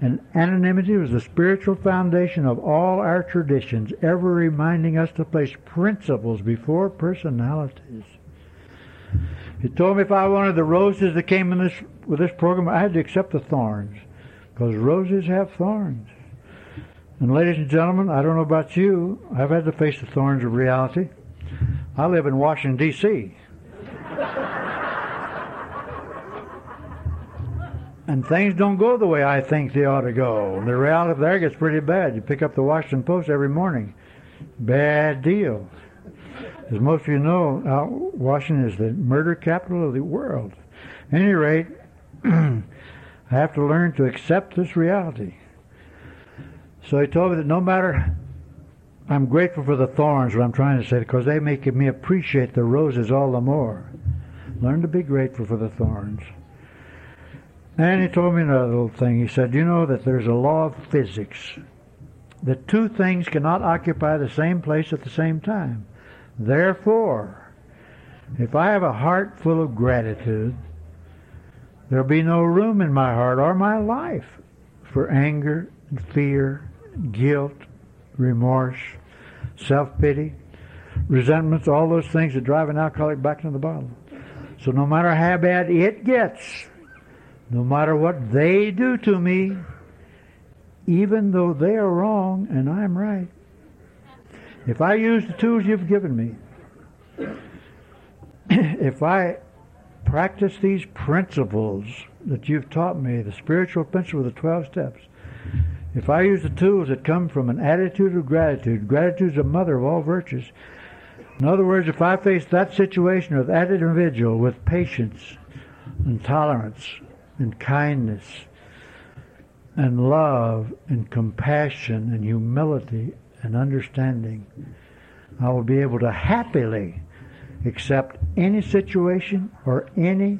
And anonymity was the spiritual foundation of all our traditions, ever reminding us to place principles before personalities. He told me if I wanted the roses that came in this with this program, I had to accept the thorns, because roses have thorns. And ladies and gentlemen, I don't know about you, I've had to face the thorns of reality. I live in Washington D.C. and things don't go the way I think they ought to go. The reality there gets pretty bad. You pick up the Washington Post every morning. Bad deal. As most of you know, Washington is the murder capital of the world. At any rate, I have to learn to accept this reality. So he told me that no matter, I'm grateful for the thorns, what I'm trying to say, because they make me appreciate the roses all the more. Learn to be grateful for the thorns. And he told me another little thing. He said, You know that there's a law of physics that two things cannot occupy the same place at the same time. Therefore, if I have a heart full of gratitude, there'll be no room in my heart or my life for anger, fear, guilt, remorse, self-pity, resentments, all those things that drive an alcoholic back into the bottle. So no matter how bad it gets, no matter what they do to me, even though they are wrong and I'm right, if I use the tools you've given me, if I practice these principles that you've taught me, the spiritual principle of the 12 steps, if I use the tools that come from an attitude of gratitude, gratitude is the mother of all virtues. In other words, if I face that situation or that individual with patience and tolerance and kindness and love and compassion and humility and understanding, I will be able to happily accept any situation or any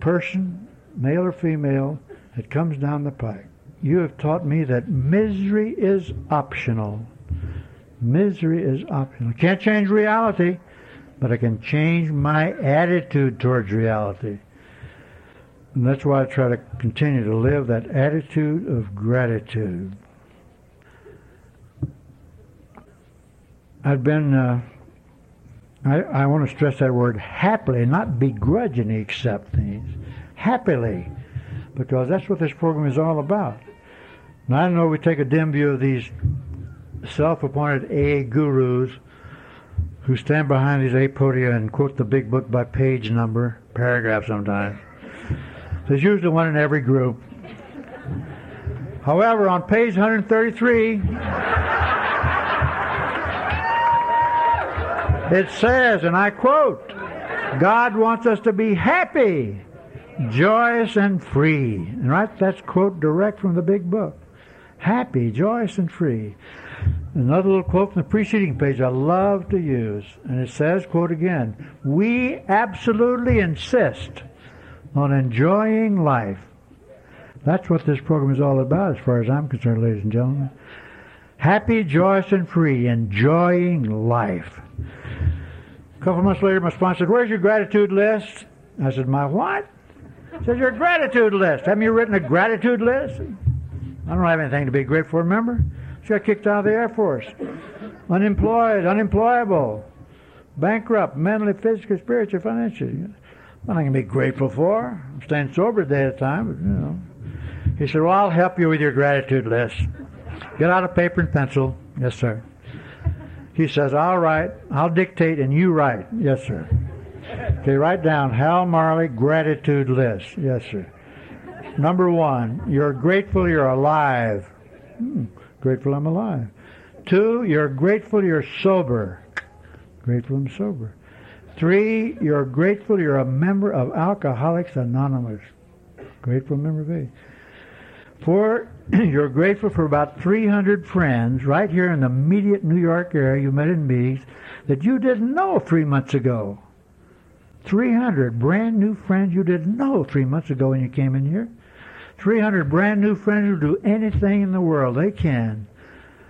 person, male or female, that comes down the pike. You have taught me that misery is optional. Misery is optional. I can't change reality, but I can change my attitude towards reality. And that's why I try to continue to live that attitude of gratitude. I've been, uh, I, I want to stress that word happily, not begrudgingly accept things. Happily, because that's what this program is all about. Now, I know we take a dim view of these self appointed AA gurus who stand behind these eight podia and quote the big book by page number, paragraph sometimes. There's usually one in every group. However, on page 133, it says, and I quote, God wants us to be happy, joyous, and free. Right, that's quote direct from the big book. Happy, joyous, and free. Another little quote from the preceding page I love to use, and it says, quote again, we absolutely insist on enjoying life. That's what this program is all about, as far as I'm concerned, ladies and gentlemen. Happy, joyous, and free, enjoying life. A couple months later, my sponsor said, Where's your gratitude list? I said, My what? He said, Your gratitude list. Haven't you written a gratitude list? I don't have anything to be grateful for, remember? She got kicked out of the Air Force. Unemployed, unemployable, bankrupt, mentally, physically, spiritually, financially. Nothing to be grateful for. I'm staying sober a day at a time, but, you know. He said, Well, I'll help you with your gratitude list. Get out a paper and pencil. Yes, sir. He says, I'll I'll dictate, and you write. Yes, sir. Okay, write down Hal Marley gratitude list. Yes, sir. Number one, you're grateful you're alive. Hmm. Grateful I'm alive. Two, you're grateful you're sober. Grateful I'm sober. Three, you're grateful you're a member of Alcoholics Anonymous. Grateful member of A. Four, you're grateful for about 300 friends right here in the immediate New York area you met in meetings that you didn't know three months ago. 300 brand new friends you didn't know three months ago when you came in here. 300 brand new friends who do anything in the world they can,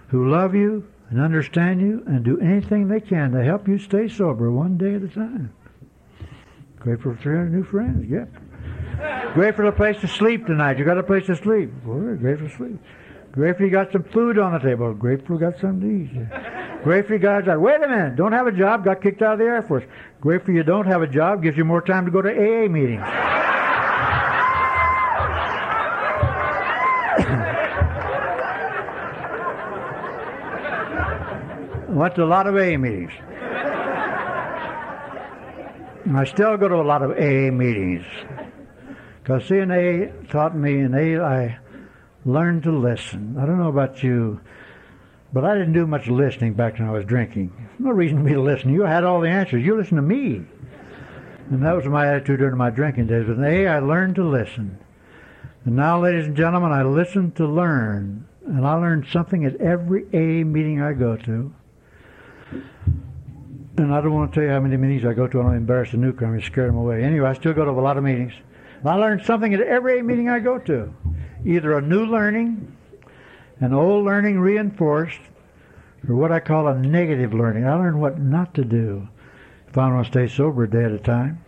who love you and understand you and do anything they can to help you stay sober one day at a time. Grateful for 300 new friends, yep. Grateful for a place to sleep tonight. You got a place to sleep. Grateful to sleep. Grateful you got some food on the table. Grateful you got something to eat. Grateful you got a job. Wait a minute. Don't have a job. Got kicked out of the Air Force. Grateful you don't have a job. Gives you more time to go to AA meetings. Went to a lot of AA meetings. I still go to a lot of AA meetings. Because CNA taught me, and I learned to listen. I don't know about you, but I didn't do much listening back when I was drinking. No reason for me to listen. You had all the answers. You listen to me. And that was my attitude during my drinking days. With AA, I learned to listen. And now, ladies and gentlemen, I listen to learn. And I learn something at every A meeting I go to. And I don't want to tell you how many meetings I go to. I don't embarrass the newcomers, scare them away. Anyway, I still go to a lot of meetings. I learn something at every meeting I go to. Either a new learning, an old learning reinforced, or what I call a negative learning. I learn what not to do if I want to stay sober a day at a time.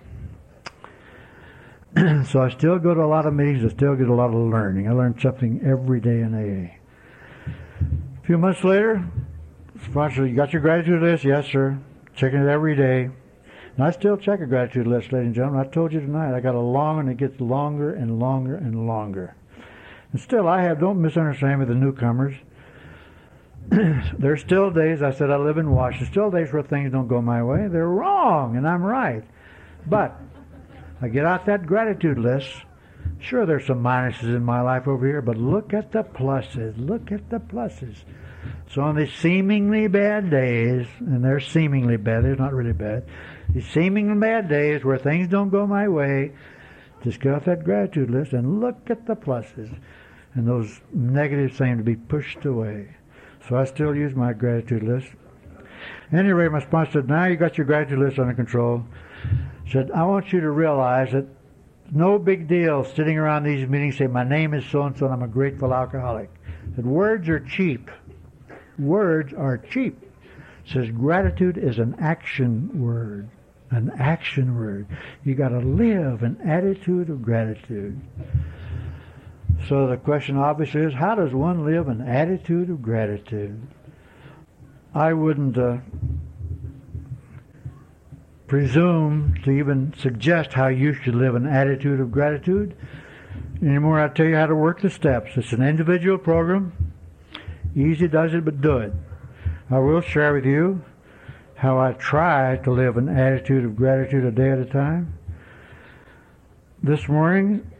so I still go to a lot of meetings. I still get a lot of learning. I learn something every day in AA. A few months later, sponsor, you got your gratitude list? Yes, sir. Checking it every day. And I still check a gratitude list, ladies and gentlemen. I told you tonight, I got a long and it gets longer and longer and longer. And still, I have, don't misunderstand me, the newcomers. There's still days, I said I live in Washington, still days where things don't go my way. They're wrong, and I'm right. But I get out that gratitude list. Sure, there's some minuses in my life over here, but look at the pluses. Look at the pluses. So on these seemingly bad days, and they're seemingly bad, they're not really bad, these seemingly bad days where things don't go my way, just get off that gratitude list and look at the pluses. And those negatives seem to be pushed away. So I still use my gratitude list. Anyway, my sponsor said, now you got your gratitude list under control. Said, I want you to realize that no big deal sitting around these meetings saying, my name is so-and-so and I'm a grateful alcoholic. That words are cheap. Words are cheap. Says gratitude is an action word. An action word. You got to live an attitude of gratitude. So the question obviously is, how does one live an attitude of gratitude? I wouldn't uh, presume to even suggest how you should live an attitude of gratitude. Anymore, I tell you how to work the steps. It's an individual program. Easy does it, but do it. I will share with you how I try to live an attitude of gratitude a day at a time. This morning,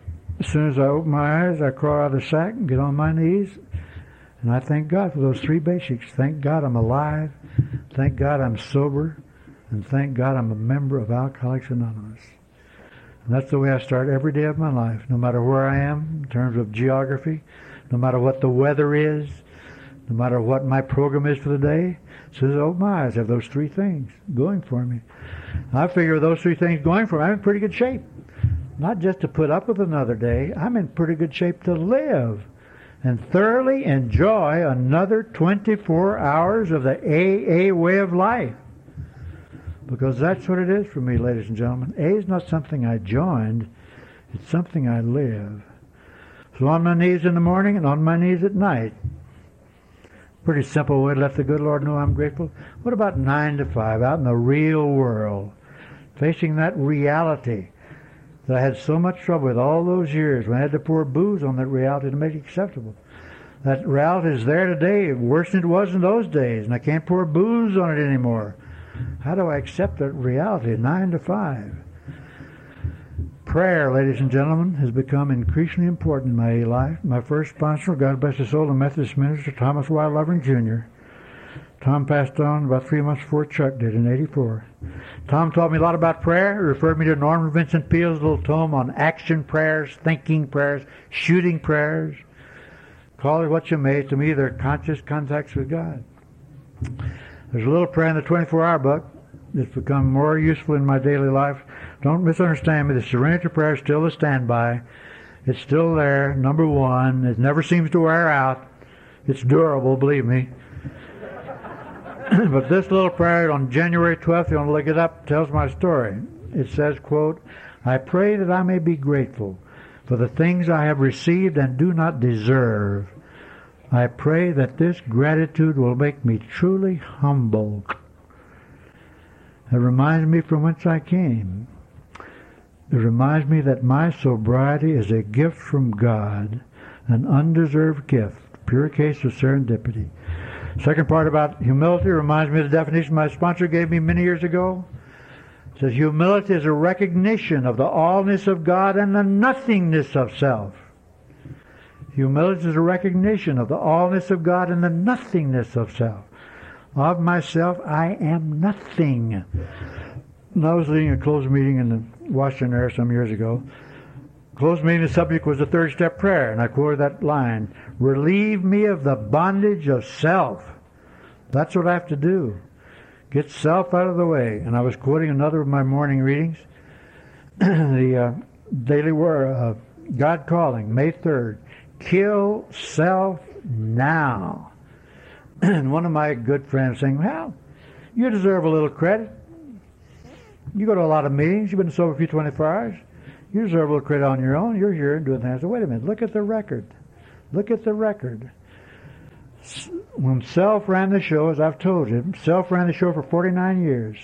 as soon as I open my eyes, I crawl out of the sack and get on my knees, and I thank God for those three basics. Thank God I'm alive. Thank God I'm sober. And thank God I'm a member of Alcoholics Anonymous. And that's the way I start every day of my life, no matter where I am in terms of geography, no matter what the weather is, no matter what my program is for the day. Says, oh my, I have those three things going for me. I figure those three things going for me, I'm in pretty good shape. Not just to put up with another day, I'm in pretty good shape to live and thoroughly enjoy another 24 hours of the AA way of life. Because that's what it is for me, ladies and gentlemen. A is not something I joined, it's something I live. So on my knees in the morning and on my knees at night. Pretty simple way to let the good Lord know I'm grateful. What about nine to five out in the real world? Facing that reality that I had so much trouble with all those years when I had to pour booze on that reality to make it acceptable. That reality is there today, worse than it was in those days, and I can't pour booze on it anymore. How do I accept that reality, nine to five? Prayer, ladies and gentlemen, has become increasingly important in my life. My first sponsor, God bless his soul, the Methodist minister, Thomas Y. Lovering Jr. Tom passed on about three months before Chuck did in 84. Tom taught me a lot about prayer. He referred me to Norman Vincent Peale's little tome on action prayers, thinking prayers, shooting prayers. Call it what you may. To me, they're conscious contacts with God. There's a little prayer in the 24 hour book that's become more useful in my daily life. Don't misunderstand me. The Serenity Prayer is still a standby. It's still there, number one. It never seems to wear out. It's durable, believe me. but this little prayer on January 12th, you want to look it up, tells my story. It says, quote, I pray that I may be grateful for the things I have received and do not deserve. I pray that this gratitude will make me truly humble. It reminds me from whence I came. It reminds me that my sobriety is a gift from God, an undeserved gift, pure case of serendipity. Second part about humility reminds me of the definition my sponsor gave me many years ago. It says humility is a recognition of the allness of God and the nothingness of self. Humility is a recognition of the allness of God and the nothingness of self. Of myself, I am nothing. And I was leading a closed meeting in the Washington area some years ago. Closed meeting, the subject was the third step prayer, and I quoted that line Relieve me of the bondage of self. That's what I have to do. Get self out of the way. And I was quoting another of my morning readings, the uh, Daily Word, uh, God Calling, May 3rd. Kill self now. And one of my good friends saying, Well, you deserve a little credit. You go to a lot of meetings. You've been sober for 24 hours. You deserve a little credit on your own. You're here doing things. Said, wait a minute. Look at the record. Look at the record. When Self ran the show, as I've told you, Self ran the show for 49 years.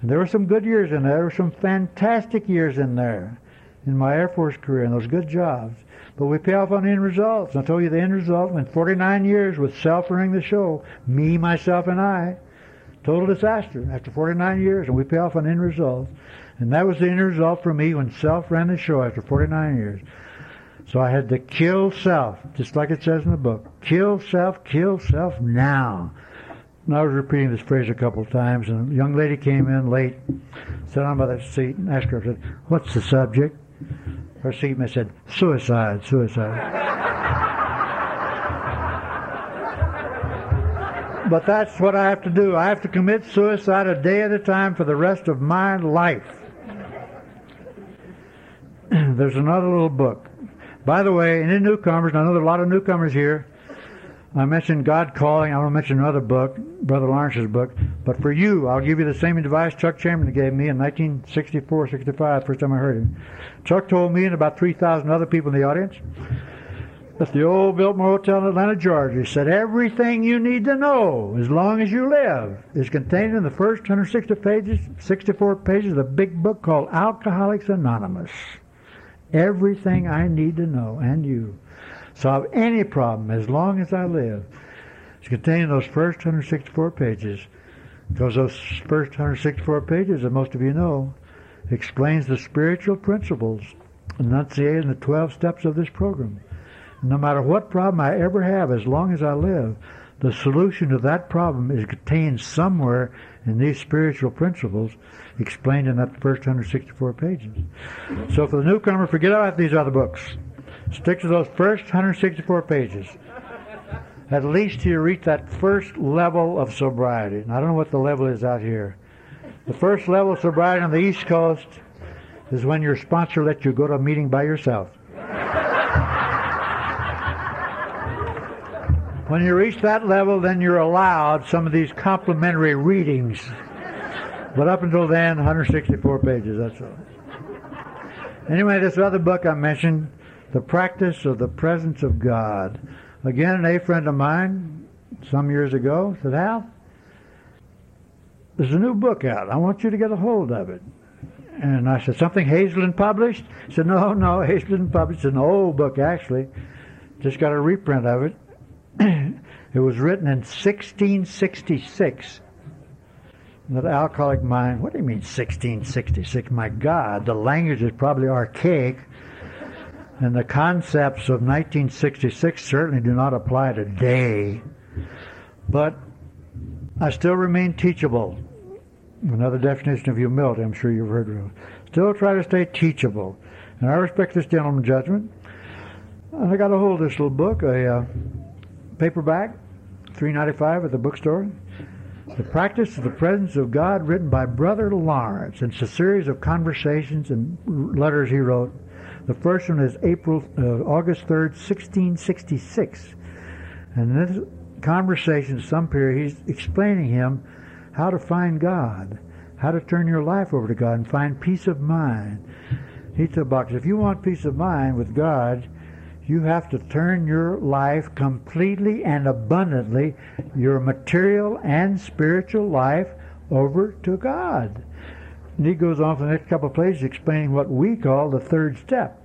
And there were some good years in there. There were some fantastic years in there in my Air Force career and those good jobs. But we pay off on end results. I told you the end result in 49 years with Self running the show, me, myself, and I, total disaster after 49 years, and we pay off on end results. And that was the end result for me when Self ran the show after 49 years. So I had to kill self, just like it says in the book. Kill self, kill self now. And I was repeating this phrase a couple of times, and a young lady came in late, sat down by the seat, and asked her, I said, What's the subject? Her seatmate said, Suicide, suicide. but that's what I have to do. I have to commit suicide a day at a time for the rest of my life. There's another little book by the way, any newcomers, I know there are a lot of newcomers here. I mentioned God Calling. I want to mention another book, Brother Lawrence's book. But for you, I'll give you the same advice Chuck Chamberlain gave me in 1964, 65, first time I heard him. Chuck told me and about 3,000 other people in the audience at the old Biltmore Hotel in Atlanta, Georgia. He said, Everything you need to know as long as you live is contained in the first 160 pages, 64 pages of the big book called Alcoholics Anonymous everything I need to know, and you, solve any problem as long as I live. It's contained in those first 164 pages Because those first 164 pages, as most of you know, explains the spiritual principles enunciated in the 12 steps of this program. No matter what problem I ever have, as long as I live, the solution to that problem is contained somewhere in these spiritual principles explained in that first 164 pages. So for the newcomer, forget about these other books. Stick to those first 164 pages. At least you reach that first level of sobriety. And I don't know what the level is out here. The first level of sobriety on the East Coast is when your sponsor lets you go to a meeting by yourself. when you reach that level, then you're allowed some of these complimentary readings. But up until then, 164 pages, that's all. Anyway, this other book I mentioned, The Practice of the Presence of God. Again, an A friend of mine, some years ago, said, Hal, there's a new book out. I want you to get a hold of it. And I said, something Hazelden published? He said, no, no, Hazelden published an old book, actually. Just got a reprint of it. it was written in 1666. The alcoholic mind, what do you mean 1666? My God, the language is probably archaic. And the concepts of 1966 certainly do not apply today. But I still remain teachable. Another definition of humility, I'm sure you've heard of. Still try to stay teachable. And I respect this gentleman's judgment. And I got a hold of this little book, a uh, paperback, 395 at the bookstore. The Practice of the Presence of God, written by Brother Lawrence. It's a series of conversations and letters he wrote. The first one is April, uh, August 3rd, 1666. And in this conversation, some period, he's explaining him how to find God, how to turn your life over to God and find peace of mind. He told Box, if you want peace of mind with God, you have to turn your life completely and abundantly, your material and spiritual life, over to God. And he goes on for the next couple of pages explaining what we call the third step.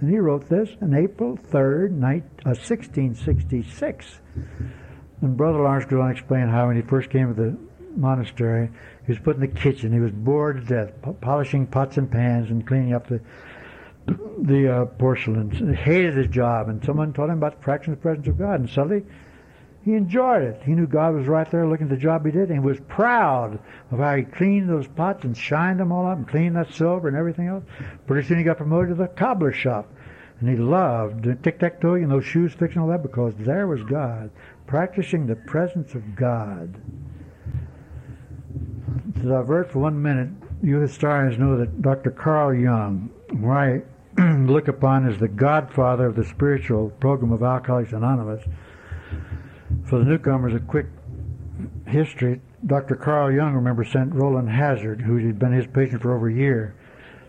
And he wrote this on April 3rd, 1666. Uh, and Brother Lawrence goes on to explain how when he first came to the monastery, he was put in the kitchen. He was bored to death, polishing pots and pans and cleaning up the the uh, porcelain. He hated his job, and someone told him about the practicing the presence of God, and suddenly he enjoyed it. He knew God was right there looking at the job he did, and he was proud of how he cleaned those pots and shined them all up and cleaned that silver and everything else. Pretty soon he got promoted to the cobbler shop, and he loved tic-tac-toe and those shoes fixing all that because there was God, practicing the presence of God. To divert for one minute, you historians know that Dr. Carl Jung, who I look upon as the godfather of the spiritual program of Alcoholics Anonymous, for the newcomers, a quick history. Dr. Carl Jung, remember, sent Rowland Hazard, who had been his patient for over a year,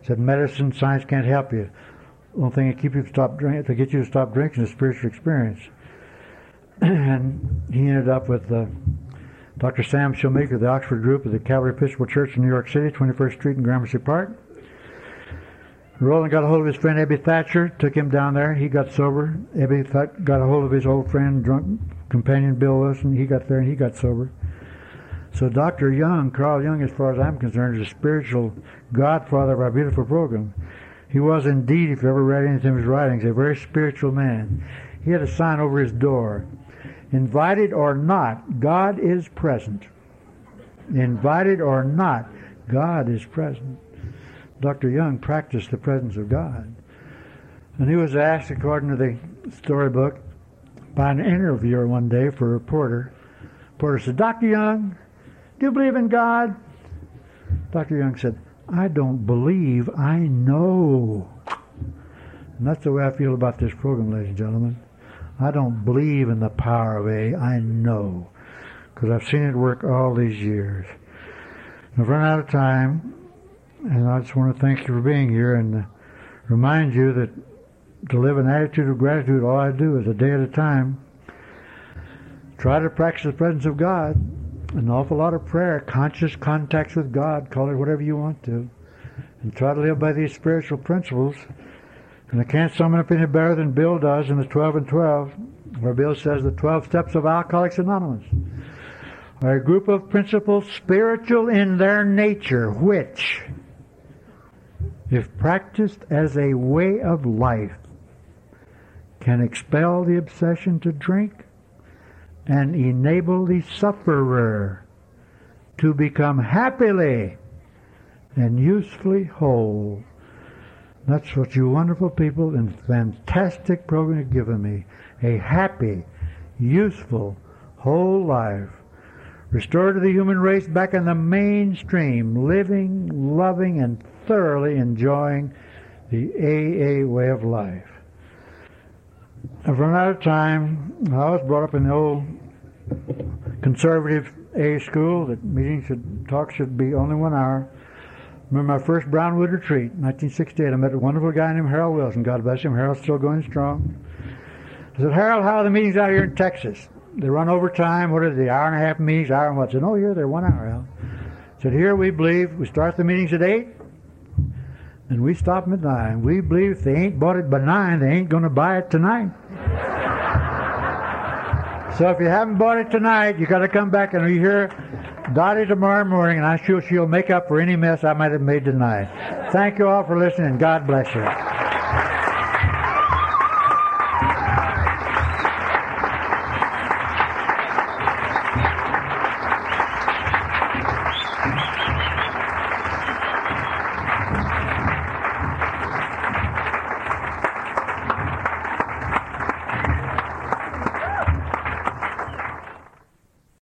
said, medicine, science can't help you. The only thing to keep you to stop drinking, to get you to stop drinking is spiritual experience. and he ended up with uh, Dr. Sam Shoemaker, the Oxford group of the Calvary Episcopal Church in New York City, 21st Street and Gramercy Park. Roland got a hold of his friend Ebby Thatcher, took him down there. He got sober. Ebby got a hold of his old friend, drunk companion Bill Wilson. He got there and he got sober. So Dr. Jung, Carl Jung, as far as I'm concerned, is a spiritual godfather of our beautiful program. He was indeed, if you ever read anything of his writings, a very spiritual man. He had a sign over his door Invited or not, God is present. Invited or not, God is present. Dr. Jung practiced the presence of God. And he was asked, according to the storybook, by an interviewer one day for a reporter. Reporter said, Dr. Jung, do you believe in God? Dr. Jung said, I don't believe, I know. And that's the way I feel about this program, ladies and gentlemen. I don't believe in the power of A. I know. Because I've seen it work all these years. I've run out of time, and I just want to thank you for being here and remind you that to live an attitude of gratitude, all I do is a day at a time. Try to practice the presence of God. An awful lot of prayer, conscious contacts with God, call it whatever you want to. And try to live by these spiritual principles and I can't sum it up any better than Bill does in the 12 and 12, where Bill says the 12 steps of Alcoholics Anonymous. are a group of principles spiritual in their nature, which, if practiced as a way of life, can expel the obsession to drink and enable the sufferer to become happily and usefully whole. That's what you wonderful people in fantastic program have given me. A happy, useful, whole life. Restored to the human race back in the mainstream, living, loving, and thoroughly enjoying the AA way of life. I've run out of time. I was brought up in the old conservative A school that meetings should talk should be only one hour. Remember my first Brownwood retreat, 1968. I met a wonderful guy named Harold Wilson. God bless him. Harold's still going strong. I said, Harold, how are the meetings out here in Texas? They run overtime. What are the hour and a half meetings? Hour and what? I said, oh, here they're one hour. Al. I said, here we believe we start the meetings at 8 and we stop them at 9. We believe if they ain't bought it by 9, they ain't going to buy it tonight. So if you haven't bought it tonight, you got to come back and we hear Dottie tomorrow morning, and I'm sure she'll make up for any mess I might have made tonight. Thank you all for listening. God bless you.